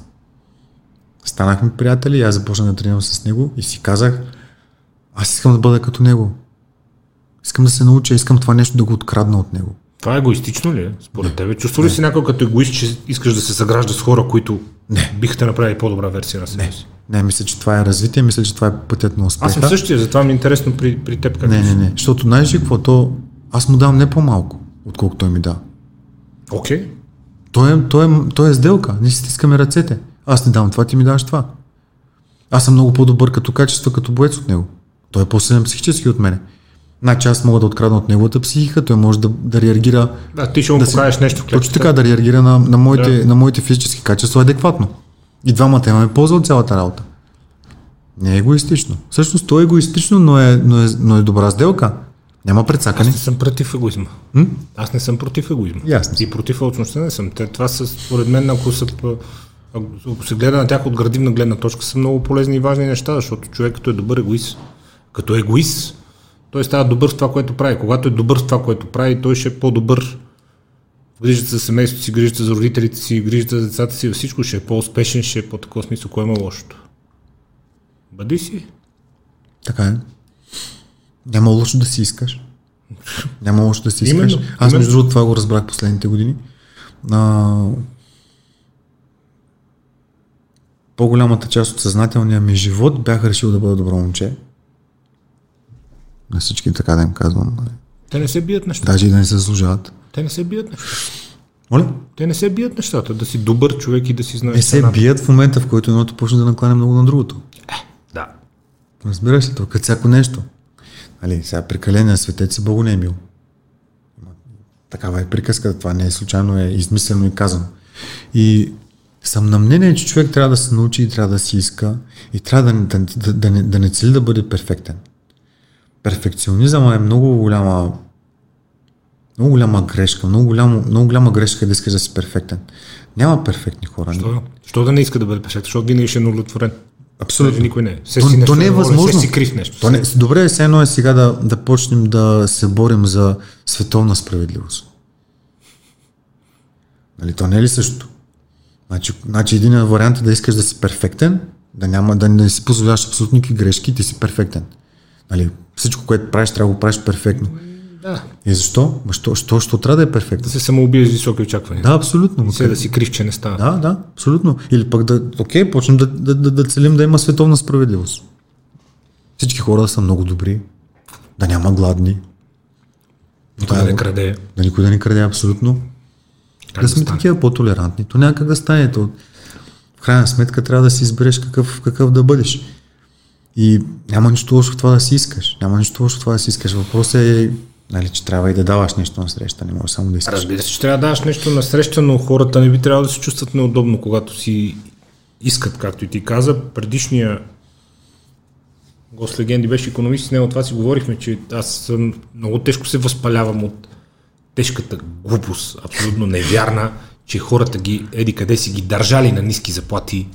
Станахме приятели, аз започнах да тренирам с него и си казах, аз искам да бъда като него. Искам да се науча, искам това нещо да го открадна от него. Това е егоистично ли е, според тебе? Чувства ли си някой като егоист, че искаш да се съгражда с хора, които не. биха те направили по-добра версия на себе си? Не, мисля, че това е развитие, мисля, че това е пътят на успеха. Аз съм същия, затова ми е интересно при, при теб как Не, не, не, защото знаеш ли какво? То, аз му давам не по-малко, отколкото той ми дава. Окей. Okay. Той, е, той, е, той е сделка, ние си стискаме ръцете. Аз не давам това, ти ми даваш това. Аз съм много по-добър като качество, като боец от него. Той е по-силен психически от мене. Значи аз мога да открадна от неговата психика, той може да, да реагира. Да, ти ще му да покажеш си, нещо в Точно така, да реагира на, на, моите, да. на моите физически качества адекватно. И двамата имаме полза от цялата работа. Не е егоистично. Всъщност то е егоистично, но е, но е, но е добра сделка. Няма прецакане. Аз не съм против егоизма. М? Аз не съм против егоизма. Ясно. И против алчността не съм. Те, това са, според мен, ако, са, ако се гледа на тях от градивна гледна точка, са много полезни и важни неща, защото човек като е добър егоист, като егоист, той става добър в това, което прави. Когато е добър в това, което прави, той ще е по-добър грижата за семейството си, грижата за родителите си, грижата за децата си, всичко ще е по-успешен, ще е по-такова смисъл, кое има лошото. Бъди си. Така е. Няма лошо да си искаш. Няма лошо да си искаш. Именно, Аз между другото това го разбрах последните години. А, по-голямата част от съзнателния ми живот бях решил да бъда добро момче. На всички така да им казвам. нали. Те не се бият нещата. Даже и да не се заслужават. Те не се бият нещата. Моля? Те не се бият нещата. Да си добър човек и да си знаеш. Не се цената. бият в момента, в който едното почне да накланя много на другото. Да. Разбираш ли, то като всяко нещо. Нали, сега прекаления светец и Богу не е мил. Такава е приказка, това не е случайно, е измислено и казано. И съм на мнение, че човек трябва да се научи и трябва да си иска и трябва да, да, да, да, не, да не цели да бъде перфектен. Перфекционизъм е много голяма много голяма грешка, много, голямо, много голяма грешка е да искаш да си перфектен. Няма перфектни хора. Що, що да не иска да бъде перфектен? Защото винаги ще е неудовлетворен. Абсолютно. Даже никой не е. Все То, си нещо то не е възможно. Все си крив нещо. То не, добре, все едно е сега да, да почнем да се борим за световна справедливост. Нали, то не е ли също? Значи, значи един вариант е да искаш да си перфектен, да, няма, да не си позволяваш абсолютно никакви грешки, ти си перфектен. Нали, всичко, което правиш, трябва да го правиш перфектно. Да. И защо? Ма Що, що, що трябва да е Да перфектно? се самоубие с високи очаквания. Да, абсолютно. Се да си крив, че не става. Да, да, абсолютно. Или пък да, окей, почнем да, да, да, да целим да има световна справедливост. Всички хора да са много добри, да няма гладни, Никой да не краде. да никой да не краде абсолютно. Как да сме стане? такива по-толерантни. То няма как да стане. То, в крайна сметка трябва да си избереш какъв, какъв да бъдеш. И няма нищо лошо в това да си искаш. Няма нищо лошо в това да си искаш. Въпросът е, нали, че трябва и да даваш нещо на среща. Не можеш само да искаш. Разбира се, че трябва да даш нещо на среща, но хората не би трябвало да се чувстват неудобно, когато си искат, както и ти каза. Предишния гост легенди беше економист, с него това си говорихме, че аз съм, много тежко се възпалявам от тежката глупост, абсолютно невярна, че хората ги, еди къде си ги държали на ниски заплати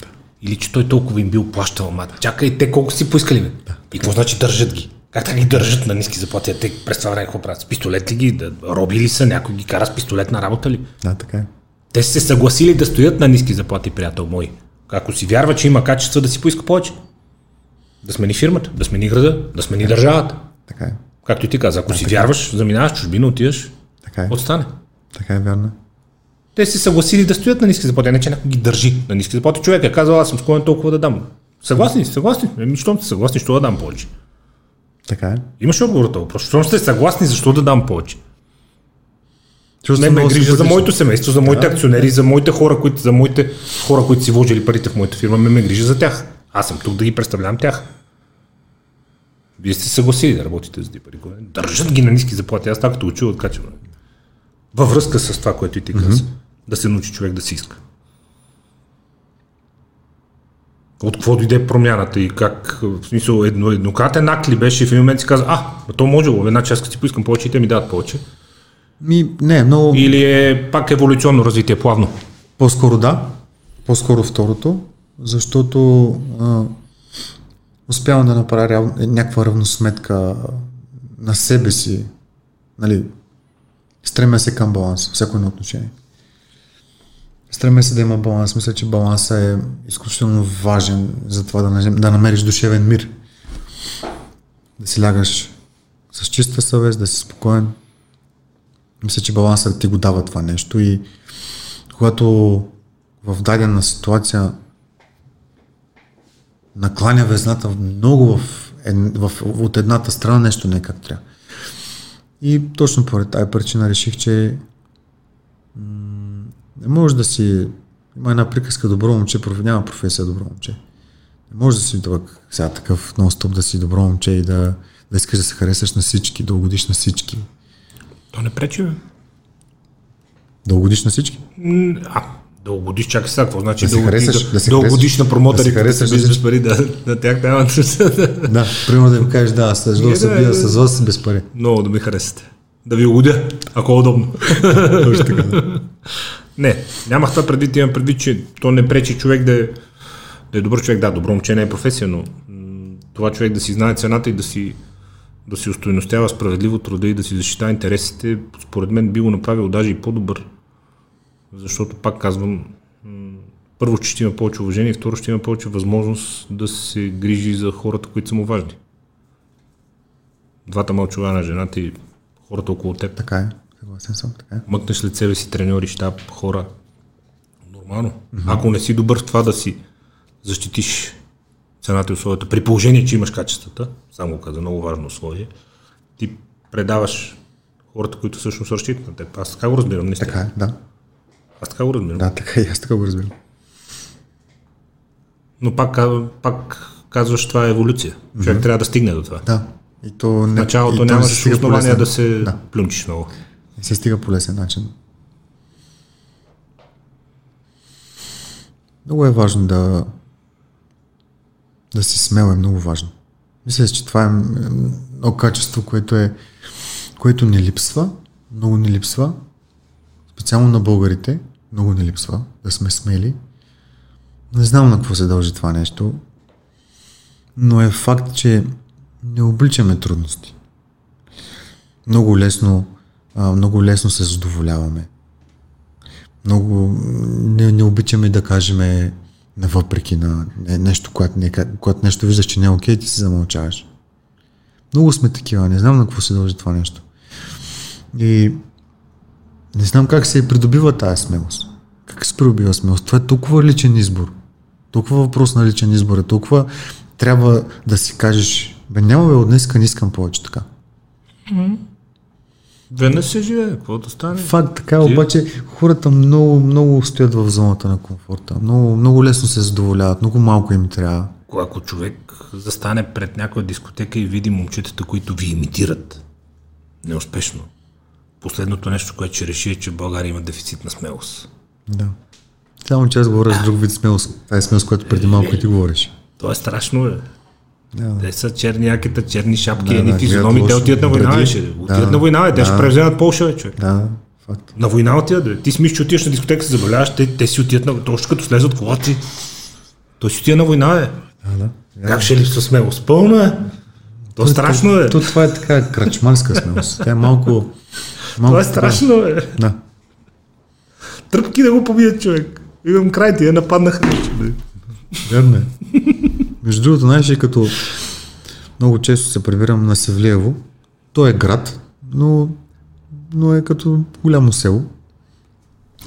или че той толкова им бил плащал. Ма чакай, те колко си поискали, бе? И какво значи държат ги? Как така ги държат на ниски заплати? Те през това време какво правят? С пистолет ли ги? Да, роби ли са? Някой ги кара с пистолет на работа ли? Да, така е. Те са се съгласили да стоят на ниски заплати, приятел мой. Ако си вярва, че има качества, да си поиска повече. Да смени фирмата, да смени града, да смени държавата. Така е. Както и ти каза, ако си вярваш, заминаваш чужбина, отиваш, Така е. отстане. Така е вярно. Те се съгласили да стоят на ниски заплати, не че някой ги държи на ниски заплати. Човек е казал, аз съм склонен толкова да дам. Съгласни? Съгласни. Еми, щом сте съгласни, що да дам повече? Така е. Имаш отговор на въпрос. Щом сте съгласни, защо да дам повече? Чувствам Мен ме грижа за моето семейство, за моите акционери, за моите хора, които, за моите хора, които си вложили парите в моята фирма, ме, ме грижа за тях. Аз съм тук да ги представлявам тях. Вие сте съгласили да работите за тези пари. Държат ги на ниски заплати. Аз така като учил от качество. Във връзка с това, което и ти каза. Да се научи човек да си иска. От какво дойде промяната и как, в смисъл, едно, еднократен акт ли беше и в един момент си каза, а, то може, една част като си поискам повече и те ми дадат повече. Ми, не, много... Или е пак еволюционно развитие, плавно? По-скоро да. По-скоро второто, защото а, успявам да направя реал, някаква равносметка на себе си. Нали, стремя се към баланс, всяко едно отношение. Стремя се да има баланс. Мисля, че балансът е изключително важен за това да, да намериш душевен мир. Да си лягаш с чиста съвест, да си спокоен. Мисля, че балансът ти го дава това нещо и когато в дадена ситуация накланя везната много в, ед- в, от едната страна, нещо не е как трябва. И точно поради тази причина реших, че м- не може да си... Има една приказка добро момче, няма професия добро момче. Не може да си това, сега такъв нон-стоп да си добро момче и да, да искаш да се харесаш на всички, да угодиш на всички. То не пречи, бе. Да угодиш на всички? А, да угодиш, чакай сега, какво значи Да да, харесаш, да, да да угодиш на да промотори, се да харесаш, да без пари, да, да тях трябва да Да, примерно да им кажеш, да, аз се бия с вас без пари. Много да ми харесате. Да ви угодя, ако е удобно. Точно така, да. Не, нямах това предвид, имам предвид, че то не пречи човек да е, да е добър човек. Да, добро момче не е професия, но това човек да си знае цената и да си, да си устойностява справедливо труда и да си защитава интересите, според мен би го направил даже и по-добър. Защото, пак казвам, първо, че ще има повече уважение, второ, ще има повече възможност да се грижи за хората, които са му важни. Двата мълчова на жената и хората около теб. Така е. Съгласен съм, така мъкнеш след себе си треньори, щаб, хора. Нормално. Mm-hmm. Ако не си добър в това да си защитиш цената и условията, при положение, че имаш качествата, само каза, много важно условие, ти предаваш хората, които всъщност разчитат на теб. Аз така го разбирам, наистина. Така е, да. Аз така го разбирам. Да, така и аз така го разбирам. Но пак, пак казваш, това е еволюция. Човек трябва да стигне до това. Да. И то не, началото и не нямаш основания да се Да, плюнчиш много. Не се стига по лесен начин. Много е важно да да си смел е много важно. Мисля, че това е едно качество, което е което ни липсва, много ни липсва, специално на българите, много ни липсва, да сме смели. Не знам на какво се дължи това нещо, но е факт, че не обличаме трудности. Много лесно, много лесно се задоволяваме. Много не, не обичаме да кажем навъпреки на не, нещо, когато, не, когато нещо виждаш, че не е окей, ти се замълчаваш. Много сме такива, не знам на какво се дължи това нещо. И не знам как се придобива тази смелост. Как се придобива смелост? Това е толкова личен избор. Толкова въпрос на личен избор е. Толкова трябва да си кажеш, бе няма бе, от днеска не искам повече така. Веднъж се живее, какво да стане? Факт така, Ти- обаче хората много, много стоят в зоната на комфорта. Много, много лесно се задоволяват, много малко им трябва. Ако човек застане пред някоя дискотека и види момчетата, които ви имитират неуспешно, последното нещо, което ще реши е, че България има дефицит на смелост. Да. Само че аз говоря с друг вид смелост. Това е смелост, която преди малко и ти говориш. То е страшно, е. Да, да. Те са черни яките, черни шапки, Да, едни да, физиономи, те отиват на война, бе, ще. Отиват на война, бе, те ще превземат Полша, бе, човек. Да, факт. На война отиват, бе. Ти си мислиш, че отиваш на дискотека, се забавляваш, те, те си отиват на... Точно като слезат колата си. Той си отива на война, бе. Да, да. Как ще липсва смелост? Пълно е. То е страшно, е. То, това е така крачмарска смелост. Тя е малко... малко Това е страшно, е. Да. Тръпки да го побият човек. Имам край, тия нападнаха. вече, бе. Верно е. Между другото, знаеш като много често се прибирам на Севлиево, то е град, но, но е като голямо село.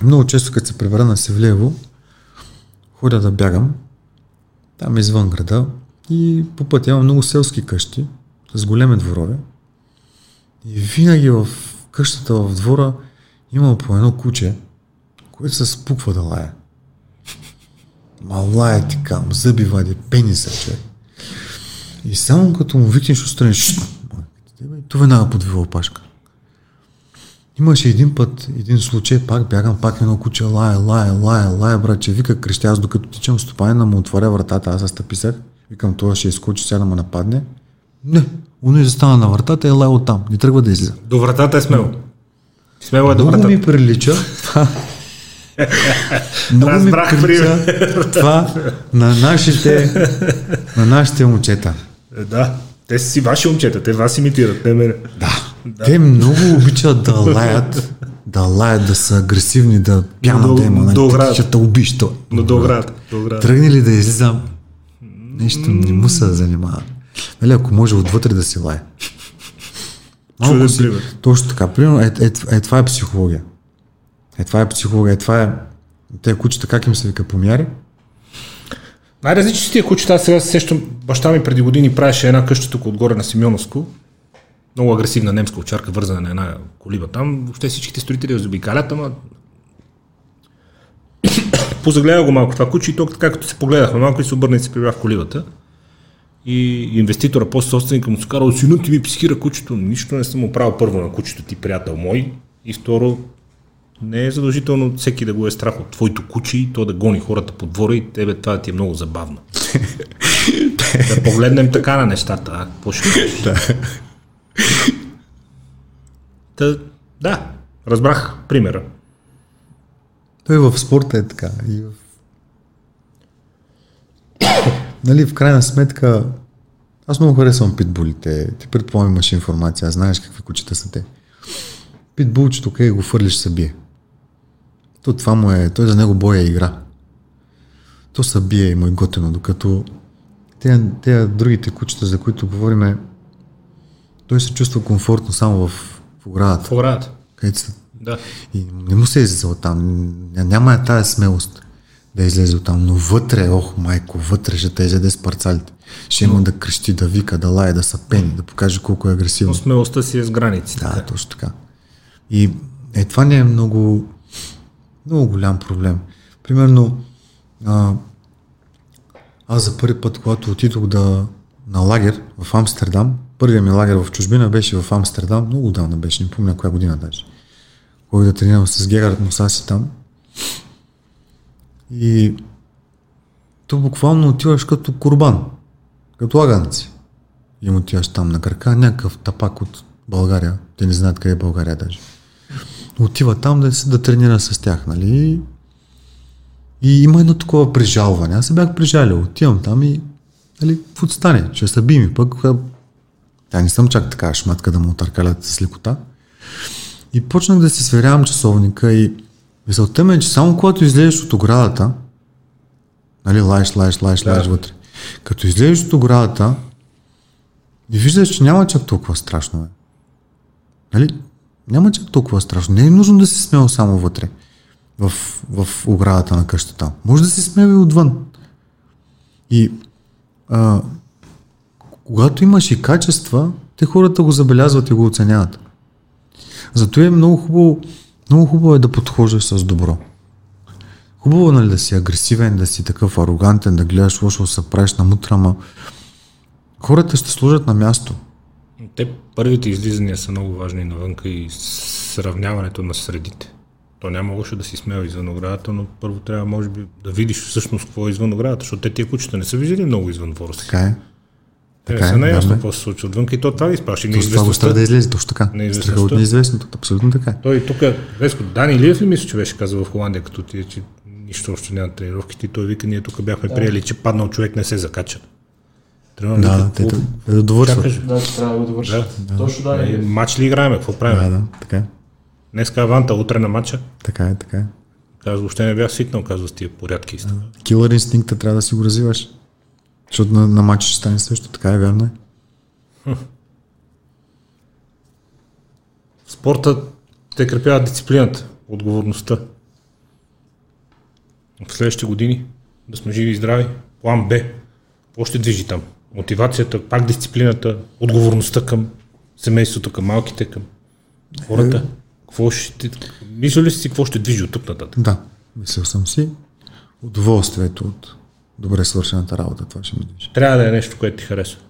Много често, като се прибера на Севлиево, ходя да бягам, там извън града и по пътя има много селски къщи с големи дворове. И винаги в къщата в двора има по едно куче, което се спуква да лая. Мала е ти кам, зъби вади, пениса, човек. И само като му викнеш отстрани, то веднага подвива опашка. Имаше един път, един случай, пак бягам, пак едно куче, лая, лая, лая, лая, братче, вика, крещя, аз докато тичам стопанина му отваря вратата, аз стъписах, викам, това ще изкочи, сега да ме нападне. Не, он застана на вратата и е лая оттам, не тръгва да излиза. До вратата е смело. Смело е до Много вратата. ми прилича Много ми Разбрах прилича това на нашите, на нашите момчета. Е, да. Те са си ваши момчета, те вас имитират, не мене. Да. Те много обичат да лаят, да лаят, да са агресивни, да пяна Но да да- има, да нали, ще те убиш то. Но до оградата. Тръгне ли да излизам, нещо не му се занимава. Нали, ако може отвътре да си лае. Малко си, пример. точно така. Примерно, е, е, е, това е психология. Е, това е психология. Е, това е... Те кучета, как им се вика, помяри? Най-различни са тия кучета, аз сега се сещам, баща ми преди години правеше една къща тук отгоре на Симеоновско. Много агресивна немска овчарка, вързана на една колиба там. Въобще всичките строители заобикалят, ама позагледа го малко това куче и то така като се погледахме малко и се обърна и се прибра в колибата. И инвеститора, после собственика му се казал, синът ти ми психира кучето. Нищо не съм му първо на кучето ти, приятел мой. И второ, не е задължително всеки да го е страх от твоето куче и то да гони хората по двора и тебе това да ти е много забавно. да погледнем така на нещата, а? Какво ще кажеш? Та, да, разбрах примера. Той в спорта е така. И в... нали, в крайна сметка, аз много харесвам питбулите. Ти предполагам имаш информация, знаеш какви кучета са те. Питбулчето, къде го фърлиш, се бие. То това му е, той за него боя е игра. То се бие и му е готино, докато те, те другите кучета, за които говориме, той се чувства комфортно само в, в оградата, В оградата. където са Да. и не му се е излизал там. Ня- Няма я тая смелост. да излезе от там. Но вътре, ох, майко, вътре ще те изяде с парцалите. Ще има да крещи, да вика, да лае, да са пени, да покаже колко е агресивно. Но смелостта си е с граници. Да, точно така. И е, това не е много, много голям проблем. Примерно, а, аз за първи път, когато отидох да, на лагер в Амстердам, първият ми лагер в чужбина беше в Амстердам, много отдавна беше, не помня коя година даже. Ходих да тренирам с Гегард Мусаси там. И то буквално отиваш като курбан, като лаганци. И му отиваш там на крака, някакъв тапак от България, те не знаят къде е България даже. Отива там да, да тренира с тях, нали? И има едно такова прижалване. Аз се бях прижалил, отивам там и нали, какво стане? Ще се би ми пък. Тя не съм чак така шматка да му търкалят с лекота. И почнах да си сверявам часовника и мисълта ми е, че само когато излезеш от оградата, нали, лаеш, лаеш, лаеш, да. лаеш вътре. Като излезеш от оградата и виждаш, че няма чак толкова страшно. Нали? Няма чак толкова страшно. Не е нужно да си смел само вътре, в, в оградата на къщата. Може да си смел и отвън. И а, когато имаш и качества, те хората го забелязват и го оценяват. Зато е много хубаво, много хубаво е да подхождаш с добро. Хубаво нали да си агресивен, да си такъв арогантен, да гледаш лошо, да се правиш на мутрама. Хората ще служат на място. Те първите излизания са много важни навънка и сравняването на средите. То няма лошо да си смел извън оградата, но първо трябва, може би, да видиш всъщност какво е извън оградата, защото те тия кучета не са виждали много извън двора си. Така е. Те не са наясно какво се случва отвън и то това ви изпраща. То, това го страда да излезе, точно така. Страха от неизвестното, абсолютно така. Той тук, Веско, Дани Илиев ли мисля, че беше казал в Холандия, като ти, че нищо още няма тренировки, и той вика, ние тук бяхме да. приели, че паднал човек не се закача. Трябва да, да, те, да довършват. Да, трябва да довършват. Да. Точно да. Е, матч ли играем? Какво правим? Да, да, така е. Днеска Аванта, утре на матча. Така е, така е. Казва, въобще не бях свикнал, казва с тия порядки. Да. Килър инстинкта трябва да си го развиваш. Защото на, на матча ще стане също, така е, вярно е. Спорта те крепява дисциплината, отговорността. В следващите години да сме живи и здрави. План Б. Какво ще движи там? Мотивацията, пак дисциплината, отговорността към семейството, към малките, към хората. Е. Какво ще... Мисля ли си какво ще движи от тук нататък? Да, мислил съм си. Удоволствието от добре свършената работа, това ще ми движи. Трябва да е нещо, което ти харесва.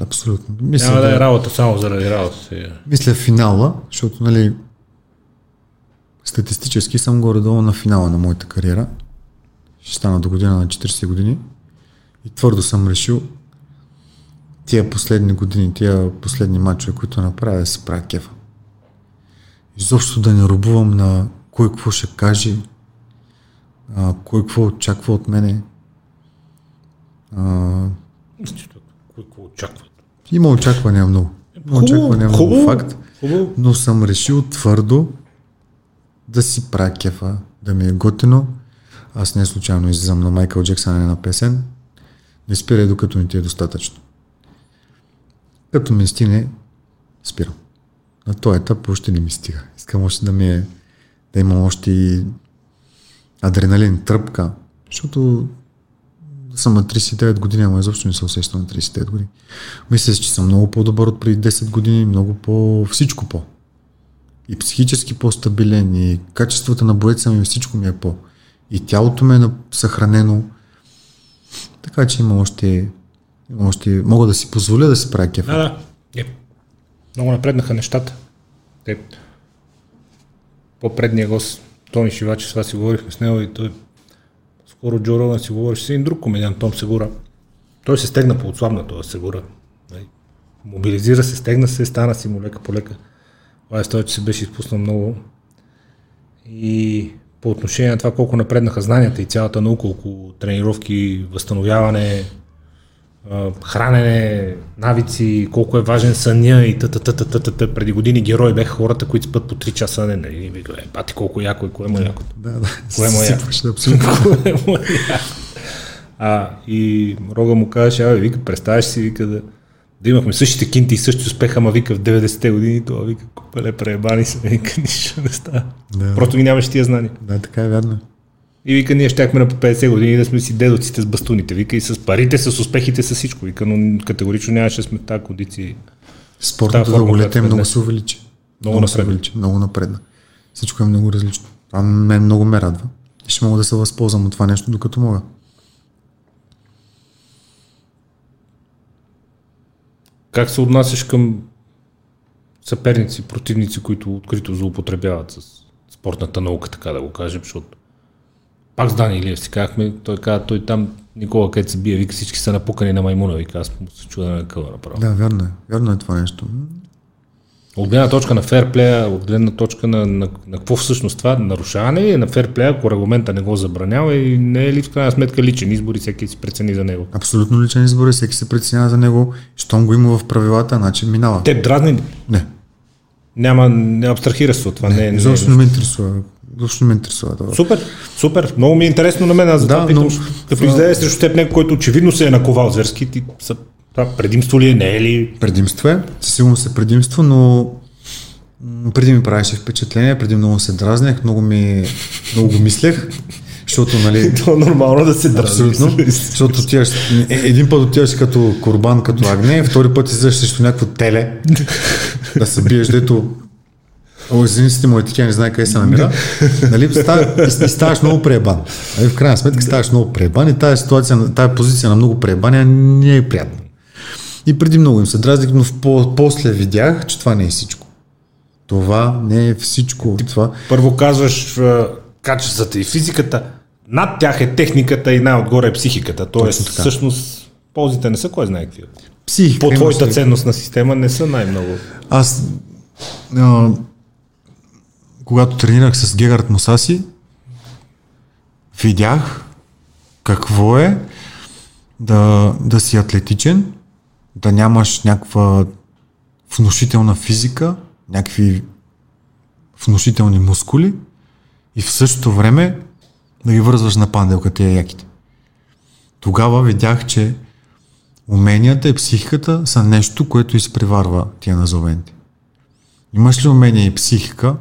Абсолютно. Мисля, Няма да, да е работа само заради работа. Мисля финала, защото нали, статистически съм горе-долу на финала на моята кариера. Ще стана до година на 40 години. И твърдо съм решил тия последни години, тия последни матчове, които направя, да си правя кефа. Изобщо да не рубувам на кой какво ще каже, а, кой какво очаква от мене. А, кой какво очаква? Има очаквания много. Има очаквания много факт. Хубаво. Но съм решил твърдо да си правя кефа, да ми е готино. Аз не случайно излизам на Майкъл Джексън на песен. Не спирай докато не ти е достатъчно. Като ми стине, спирам. На този етап още не ми стига. Искам още да ми е, да имам още и адреналин, тръпка, защото съм на 39 години, ама изобщо не се усещам на 39 години. Мисля, че съм много по-добър от преди 10 години, много по... всичко по. И психически по-стабилен, и качеството на боеца ми, всичко ми е по. И тялото ми е съхранено. Така че има още, още... Мога да си позволя да си правя кефа. Да, да. Е. Много напреднаха нещата. Те... По-предния гост, Тони Шивачи, с това си говорихме с него и той скоро Джо Роган си говориш с един друг комедиант, Том Сегура. Той се стегна по отслабна това Сегура. Нали? Мобилизира се, стегна се, стана си му лека по лека. Това е че се беше изпуснал много. И по отношение на това колко напреднаха знанията и цялата наука около тренировки, възстановяване, хранене, навици, колко е важен съня и т Преди години герои бяха хората, които спят по 3 часа. Не, не, не, е, бати колко яко и кое му е. Да, да. Кое му е яко. Абсолютно. А, и Рога му казваше, абе, вика, представяш си, вика, да, да имахме същите кинти и същи успеха, ама вика в 90-те години, това вика, купеле, преебани се, вика, нищо не става. Да. Просто ги нямаш тия знания. Да, така е вярно. И вика, ние щяхме на по 50 години да сме си дедоците с бастуните. Вика и с парите, с успехите, с всичко. Вика, но категорично нямаше да сме тази кондиции. Спортното дълголетие сме много се увеличи. Много се напредна. увеличи. Много напредна. Всичко е много различно. Това мен много ме радва. И ще мога да се възползвам от това нещо, докато мога. Как се отнасяш към съперници, противници, които открито злоупотребяват с спортната наука, така да го кажем, защото пак с Дани Илиев си казахме, той каза, той там Никола където се бие, вика всички са напукани на маймуна, вика аз му се чуда на къла направо. Да, вярно е. Вярно е това нещо. От гледна точка на ферплея, от гледна точка на, на, на какво всъщност това, нарушаване е на ферплея, ако регламента не го забранява и не е ли в крайна сметка личен избор и всеки си прецени за него. Абсолютно личен избор е, всеки се преценява за него. Щом го има в правилата, значи минава. Теб дразни ли? Не, Няма, не абстрахира се от това. Не, не, не, не ме интересува. Не ме интересува това. Супер, супер. Много ми е интересно на мен. Аз Да, питам, но- като излезе среди теб някой, който очевидно се е наковал зверски, ти са, това предимство ли е, не е ли? Предимство е, със сигурност е предимство, но преди ми правеше впечатление, преди много се дразнех, много, ми, много го мислех, защото, нали, То е нормално да се дразни. Абсолютно. Защото отиваш, е- един път отиваш като корбан, като агне, втори път излизаш срещу някакво теле, да се биеш, дето О, зениците му етикет не знае къде се намира. нали, и ставаш много преебан. Нали, в крайна сметка ставаш много преебан и тази ситуация, тази позиция на много преебания не е приятна. И преди много им се дразних, но в, по, после видях, че това не е всичко. Това не е всичко. Това, Първо казваш качествата и физиката, над тях е техниката и най-отгоре е психиката. Тоест, всъщност, ползите не са кой знае какви. психика. По твоята свои- ценностна система не са най-много. Аз, а, когато тренирах с Гегард Мусаси, видях какво е да, да си атлетичен, да нямаш някаква внушителна физика, някакви внушителни мускули и в същото време да ги вързваш на панделка тия яките. Тогава видях, че уменията и психиката са нещо, което изпреварва тия назовените. Имаш ли умение и психика,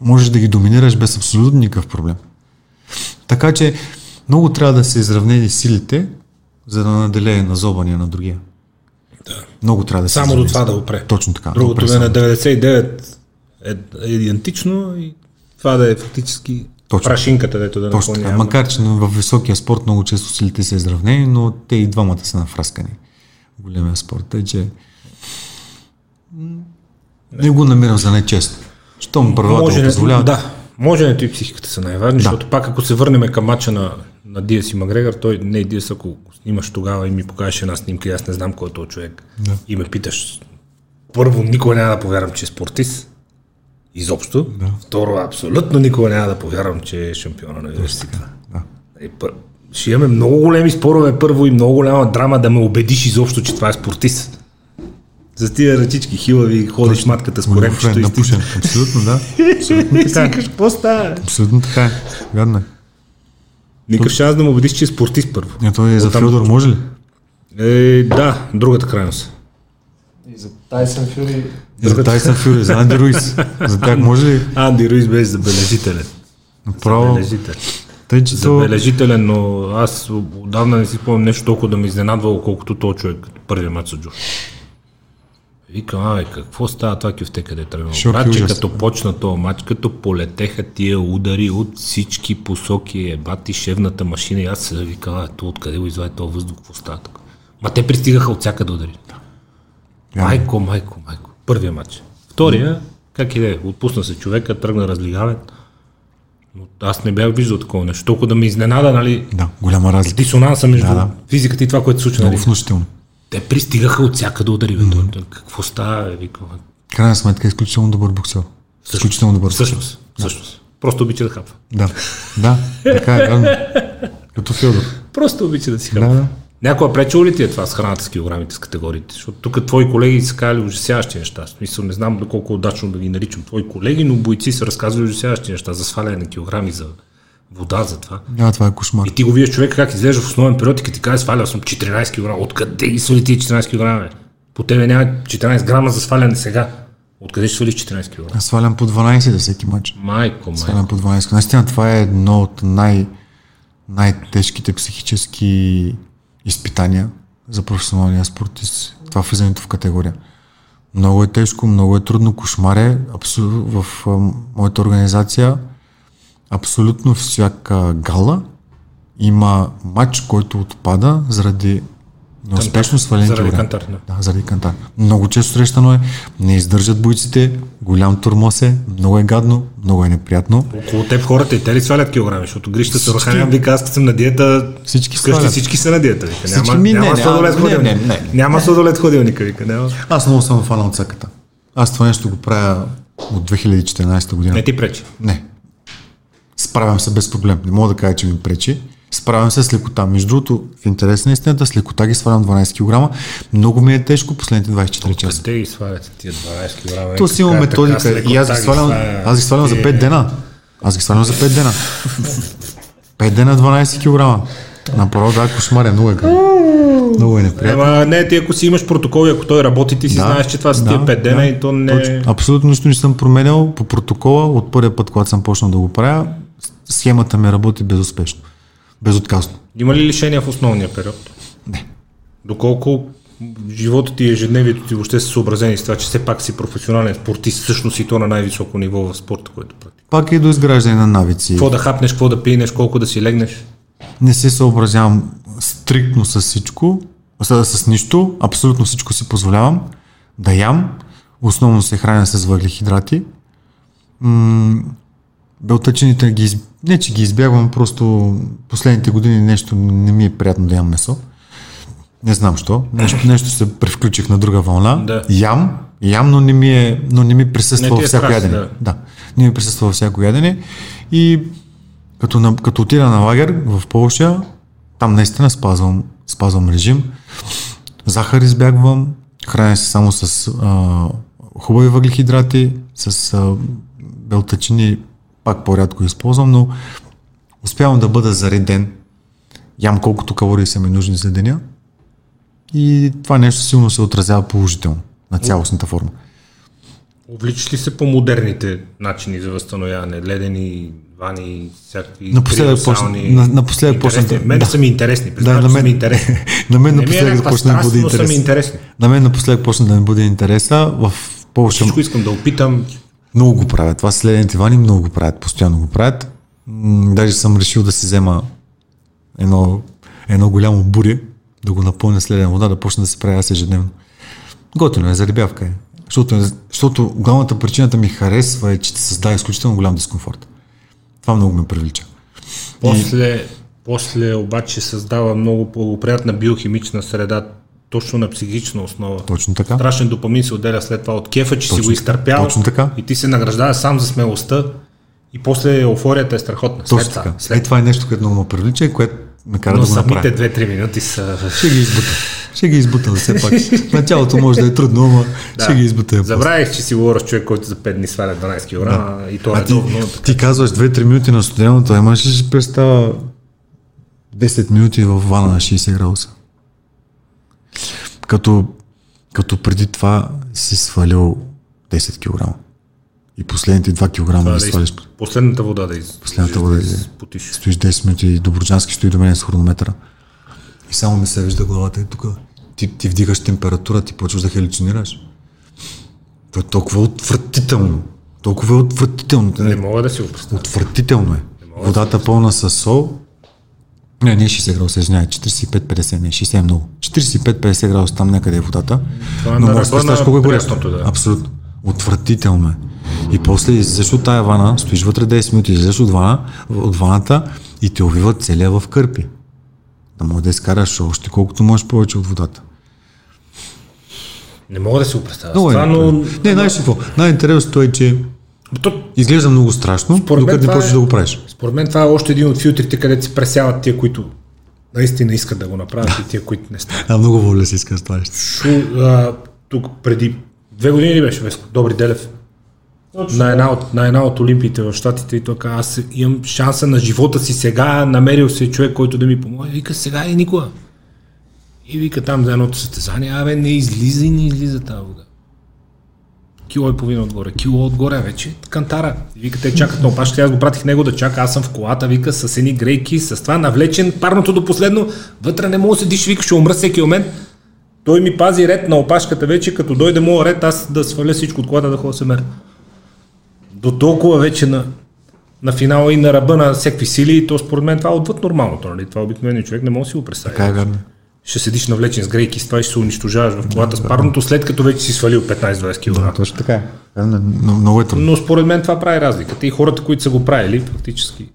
можеш да ги доминираш без абсолютно никакъв проблем. Така че много трябва да се изравнени силите, за да наделее назобания на другия. Да. Много трябва да се Само до това да опре. Точно така. Другото да е на само. 99 е, е идентично и това да е фактически Точно. прашинката, дето да Точно така. Макар, че в високия спорт много често силите са изравнени, но те и двамата са нафраскани големия спорт. Тъй, че м, не го намирам за нечестно. Щом правилата го Може, позволяват. да, моженето и психиката са най-важни, да. защото пак ако се върнем към мача на, на Диас и Макгрегор, той не е Диас, ако го снимаш тогава и ми покажеш една снимка и аз не знам кой е този човек Да. и ме питаш, първо никога няма да повярвам, че е спортист, изобщо. Да. Второ, абсолютно никога няма да повярвам, че е шампиона на университета. Да. Пър... Ще имаме много големи спорове първо и много голяма драма да ме убедиш изобщо, че това е спортист. За тия ръчички хилави ходиш матката с коремчето и напушен. Абсолютно, да. Абсолютно така. е. викаш, какво става? Абсолютно така е. Вярно е. Никакъв шанс да му убедиш, че е спортист първо. А той е за Фьодор, може ли? Е, да, другата крайност. И за Тайсън Фюри И за Тайсън Фюри, за Анди Руис. За тях може ли? Анди Руис беше забележителен. Направо. Забележителен. Тъй, че то... Забележителен, но аз отдавна не си спомням нещо толкова да ме изненадвало, колкото този човек като първия мач с Джош. Викам, абе, какво става това кюфте, къде е тръгнал? Шок и Брат, че ужас. като почна този матч, като полетеха тия удари от всички посоки, е бати шевната машина и аз се викам, а, то откъде го извади този въздух, какво става тук? Ма те пристигаха от всякъде удари. Вярно. Майко, майко, майко. Първия матч. Втория, как и да е, отпусна се човека, тръгна разлигавен. Но аз не бях виждал такова нещо. Толкова да ме изненада, нали, Да, голяма разлика. дисонанса между Да, да. физиката и това, което се случва. Много Нали? внушително. Те пристигаха от всякъде удари. Mm-hmm. Какво става? Викам, крайна сметка е изключително добър боксер. Изключително добър боксер. Всъщност, всъщност. Просто обича да хапва. Да, да, така е, вярно. Като Фьодор. Просто обича да си Да, хапва. да. Някога пречело ли ти е това с храната с килограмите, с категориите? Защото тук твои колеги са казали ужасяващи неща. Смисъл, не знам доколко е удачно да ги наричам твои колеги, но бойци са разказвали ужасяващи неща за сваляне на килограми, за вода, за това. Да, това е кошмар. И ти го виждаш човека как изглежда в основен период и като ти каже, свалял съм 14 кг. Откъде ги свали тия 14 кг? По тебе няма 14 грама за сваляне сега. Откъде ще свалиш 14 кг? Аз свалям по 12 за всеки матч. Майко, майко. Свалям по 12. Наистина това е едно от най- най-тежките психически изпитания за професионалния спортист. Това влизането в категория. Много е тежко, много е трудно, кошмар е. Абсолютно, в а, моята организация абсолютно всяка гала има матч, който отпада заради неуспешно свалени Заради кантар, да. Да, заради кантар. Много често срещано е, не издържат бойците, голям турмоз е, много е гадно, много е неприятно. Около теб хората и те ли свалят килограми, защото Грища се Раханян вика, аз съм на диета, Всички вкъщи всички са на диета. Вика. Всички Няма, ми- няма не, не, сладолет а, ходилника. не, не, не. Няма сладолет ходилника, вика. Няма. Аз много съм фанал от цъката. Аз това нещо го правя от 2014 година. Не ти пречи. Не. Справям се без проблем. Не мога да кажа, че ми пречи. Справям се с лекота. Между другото, в интерес на истината, с лекота ги свалям 12 кг. Много ми е тежко последните 24 часа. Те ги свалят тия 12 кг. То си има методика и аз ги свалям, аз ги свалям за 5 дена. Аз ги свалям за 5 дена. 5 дена 12 кг. Направо да, кошмар е, много е. Много е неприятно. Ама не, ти ако си имаш протокол и ако той работи, ти си Да, знаеш, че това са да, тия 5 дена да. и то не Точно. Абсолютно нищо не съм променял по протокола от първия път, когато съм почнал да го правя. Схемата ми работи безуспешно. Безотказно. Има ли лишения в основния период? Не. Доколко живота ти и ежедневието ти въобще са съобразени с това, че все пак си професионален спортист, всъщност и то на най-високо ниво в спорта, който практикуваш. Пак е до изграждане на навици. Какво да хапнеш, какво да пинеш, колко да си легнеш. Не се съобразявам стриктно с всичко, с, с нищо. Абсолютно всичко си позволявам. Да ям. Основно се храня с въглехидрати. М- белтъчените ги. Не че ги избягвам, просто последните години нещо не ми е приятно да ям месо. Не знам що. Нещо, нещо се превключих на друга вълна. Да. Ям, ям, но не ми, е, но не ми присъства Не е всяко страст, ядене. да. Да, не ми присъства всяко ядене. И като, на, като отида на лагер в Полша, там наистина спазвам, спазвам режим. Захар избягвам, храня се само с а, хубави въглехидрати, с а, белтъчини пак по-рядко използвам, но успявам да бъда зареден. Ям колкото калории са ми нужни за деня. И това нещо силно се отразява положително на цялостната форма. Увличаш ли се по модерните начини за възстановяване? Ледени, вани, всякакви Напоследък почна- на- напоследък почна да- Мен да. са ми интересни, Да, на мен, са ми интересни. на мен Не ми е напоследък почна да бъде интересни. На мен напоследък почна да ми бъде интереса. В Полша Всичко искам да опитам. Много го правят. Това с ледените вани много го правят. Постоянно го правят. Даже съм решил да си взема едно, едно голямо буре, да го напълня с ледена вода, да почна да се правя аз ежедневно. Готино е, заребявка е. Защото, защото главната причината ми харесва е, че ти създава изключително голям дискомфорт. Това много ме привлича. После, после обаче създава много благоприятна биохимична среда, точно на психична основа. Точно така. Страшен допамин се отделя след това от кефа, че си Точно го изтърпял. точно така. И ти се награждава сам за смелостта. И после еуфорията е страхотна. След Точно това. така. След Е, това е нещо, което много ме привлича и което ме кара Но да го направя. самите 2-3 минути са... Ще ги избута. Ще ги избута, все пак. Началото може да е трудно, ама ще ги избута. после. Забравих, че си говоря с човек, който за 5 дни сваля 12 кг и то е ти, ти казваш 2-3 минути на студеното, ама ще си представя 10 минути в вана на 60 градуса. Като, като преди това си свалил 10 кг. И последните 2 кг Това да да ги свалиш. Последната вода да из... Последната вода да из- потиш. Стоиш 10 минути и Доброджански стои до мен с хронометъра. И само ми се вижда главата и тук. Ти, ти вдигаш температура, ти почваш да халюцинираш. То е толкова отвратително. Толкова е отвратително. Не мога да си го представя. Отвратително е. Водата пълна с сол. Не, не е 60 градуса, извинявай, 45-50, не, 60 е много. 45-50 градуса там някъде е водата. Това е но може да представиш колко е горещо. да. Абсолютно. Отвратително е. И после излизаш от тая вана, стоиш вътре 10 минути, излизаш от, вана, от ваната и те увиват целия в кърпи. Да може да изкараш още колкото можеш повече от водата. Не мога да си го представя. Много е това, но... неприятно. Не, знаеш какво? Най-интересното е, че То, изглежда много страшно, Според докато не почнеш е- да го правиш. според мен това е още един от филтрите, където се пресяват тия, които наистина искат да го направят и тия, които не стават. А, много воля си искаш това нещо. Шу, а, тук преди две години ли беше Веско? Добри Делев? На една, от, на една от Олимпиите в Штатите и той каза, аз имам шанса на живота си сега, намерил се човек, който да ми помогне. Вика, сега и никога. И вика там за едното състезание, абе не излиза и не излиза тази вода. Кило и половина отгоре, кило отгоре вече, кантара. И вика, те чакат на опашката, аз го пратих него да чака, аз съм в колата, вика, с едни грейки, с това навлечен, парното до последно, вътре не мога да седиш, вика, ще умра всеки момент. Той ми пази ред на опашката вече, като дойде моят ред, аз да сваля всичко от колата да ходя се меря. До толкова вече на, на финала и на ръба на всеки сили, то според мен това е отвъд нормалното. Нали? Това обикновено човек не може да си го представи. Така е. Ще седиш навлечен с грейки, с това и ще се унищожаваш в колата с парното, след като вече си свалил 15-20 кг. Да, точно така е. Е. но- Много е трудно. Но според мен това прави разликата. И хората, които са го правили, фактически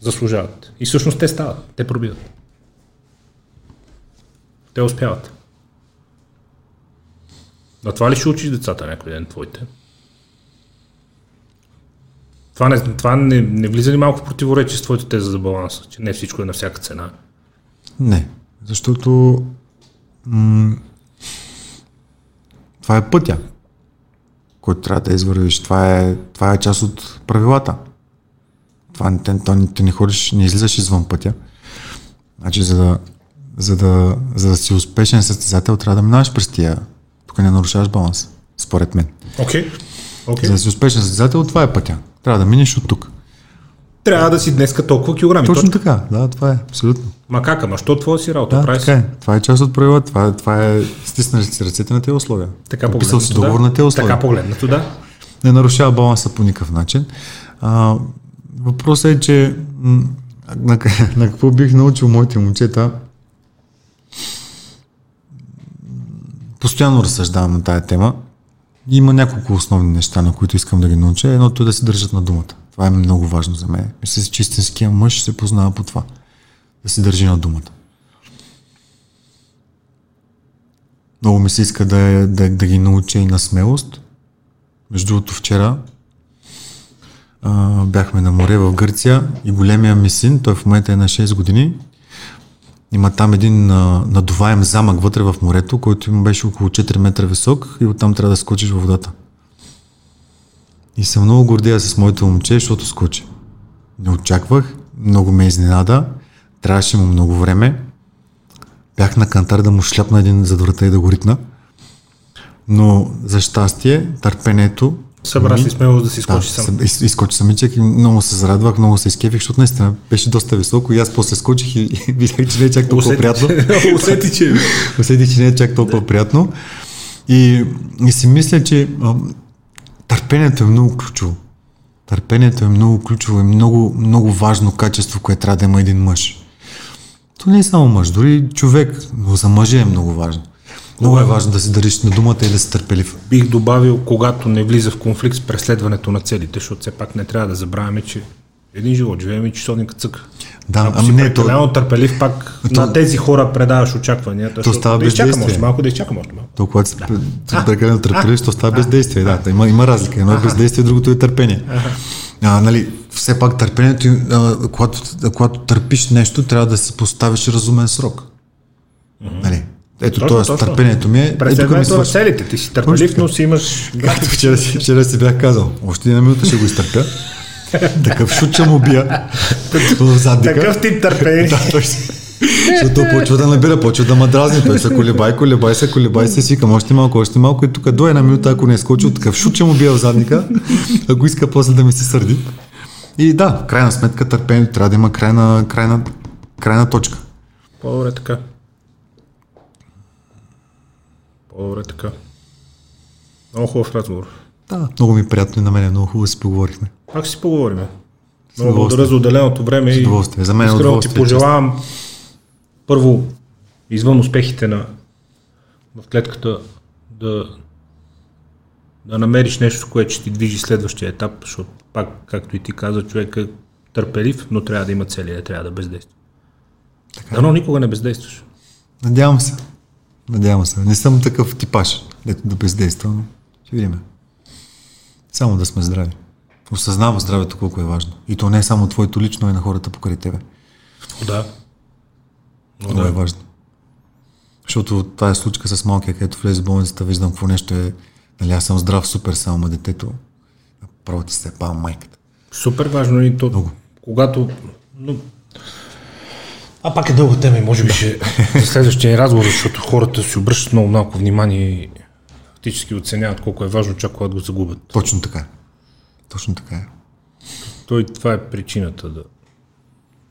заслужават. И всъщност те стават. Те пробиват. Те успяват. На това ли ще учиш децата някой ден твоите? Това не, това не, не влиза ли малко в противоречие с твоите теза за баланса, че не всичко е на всяка цена? Не, защото м- това е пътя, който трябва да извървиш. Това е, това е част от правилата. Това, не- те, те не ходиш, не излизаш извън пътя. Значи, за да, за да, за да си успешен състезател, трябва да минаваш през тия. Тук не нарушаваш баланс, според мен. Окей. Okay. За да си успешен състезател, това е пътя. Трябва да минеш от тук. Трябва да си днеска толкова килограми. Точно така, да, това е, абсолютно. Ма как, ама що твоя си работа? Да, Прави така е. Това е част от правила. Това е, това е стиснали си ръцете на тези условия. Така Подписал си договор на тези условия. Така погледнато, да. Не нарушава баланса по никакъв начин. А, въпросът е, че м, на, на какво бих научил моите момчета, постоянно разсъждавам на тая тема. Има няколко основни неща, на които искам да ги науча. Едното е да се държат на думата. Това е много важно за мен. Мисля че истинския мъж се познава по това. Да се държи на думата. Много ми се иска да, да, да ги науча и на смелост. Между другото, вчера а, бяхме на море в Гърция и големия ми син, той в момента е на 6 години, има там един а, надуваем замък вътре в морето, който им беше около 4 метра висок и оттам трябва да скочиш във водата. И съм много гордея с моето момче, защото скочи. Не очаквах, много ме изненада, трябваше му много време. Бях на кантар да му шляпна един зад врата и да го ритна. Но за щастие, търпението Събра ми- си смелост да си скочи да, сам. из- изскочи самичък и много се зарадвах, много се изкефих, защото наистина беше доста високо и аз после скочих и, и видях, че не е чак толкова Усети, приятно. усети, че... Усетих, че не е чак толкова приятно. И, и си мисля, че търпението е много ключово. Търпението е много ключово и много, много важно качество, което трябва да има един мъж. То не е само мъж, дори човек, но за мъже е много важно. Много е важно да си държиш на думата и да си търпелив. Бих добавил, когато не влиза в конфликт с преследването на целите, защото все пак не трябва да забравяме, че един живот живеем и часовника цъка. Да, Ако ами си не, то- търпелив, пак То- на тези хора предаваш очакванията. защото става да изчакам още малко, да изчакам още малко. То, когато си да. прекалено търпелив, то става бездействие. Да, да, има, има разлика. Едно е бездействие, другото е търпение. А, нали, все пак търпението, а, когато, когато търпиш нещо, трябва да си поставиш разумен срок. Нали? Ето, Точно, т.е. търпението ми е... Преследването на свърши. целите. Ти си търпелив, но си имаш... Както вчера вчера си бях казал, още една минута ще го изтърпя. Такъв шут ще му бия. Такъв тип търпение. Да, той. Защото почва да набира, почва да дразни. Той се колебай, колебай се, колебай се, и си викам още малко, още малко и тук до една минута, ако не е скочил, такъв шут ще му бия в задника, ако иска после да ми се сърди. И да, в крайна сметка търпението трябва да има крайна, крайна, крайна точка. По-добре така. По-добре така. Много хубав разговор. Да, много ми е приятно и на мен, много хубаво си поговорихме. Пак си поговорим. Много благодаря за отделеното време и. За мен е искрено ти пожелавам първо, извън успехите на в клетката, да, да намериш нещо, което ще ти движи следващия етап, защото пак, както и ти каза, човек е търпелив, но трябва да има цели, не трябва да бездейства. Дано никога не бездействаш. Надявам се. Надявам се. Не съм такъв типаж, дето да бездейства, но ще видим. Само да сме здрави. Осъзнава здравето колко е важно. И то не е само твоето лично, а и на хората покрай тебе. Да. Много е важно. Защото това е случка с малкия, където влезе в болницата, виждам какво нещо е. Нали, аз съм здрав, супер, само детето. Право ти се па майката. Супер важно и то, Много. когато... Но... А пак е дълга тема и може би ще за следващия разговор, защото хората си обръщат много малко внимание и фактически оценяват колко е важно, чак когато го загубят. Точно така. Точно така е. Той, това е причината да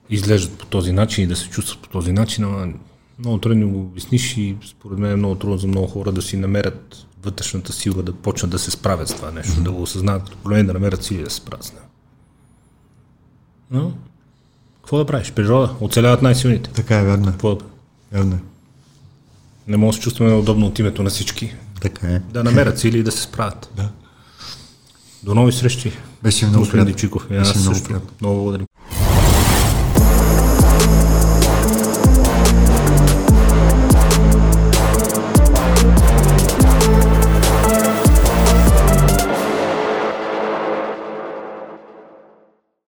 изглеждат по този начин и да се чувстват по този начин, ама много трудно го обясниш и според мен е много трудно за много хора да си намерят вътрешната сила, да почнат да се справят с това нещо, mm-hmm. да го осъзнаят като проблем да намерят сили да се справят с него. Но, какво да правиш? Природа. Оцеляват най-силните. Така е, вярно. е. Какво да Вярно е. Не може да се чувстваме удобно от името на всички. Така е. Да намерят сили и да се справят. Да. До нови срещи. Беше много приятно. Дичиков. Беше много приятно. Много благодарим.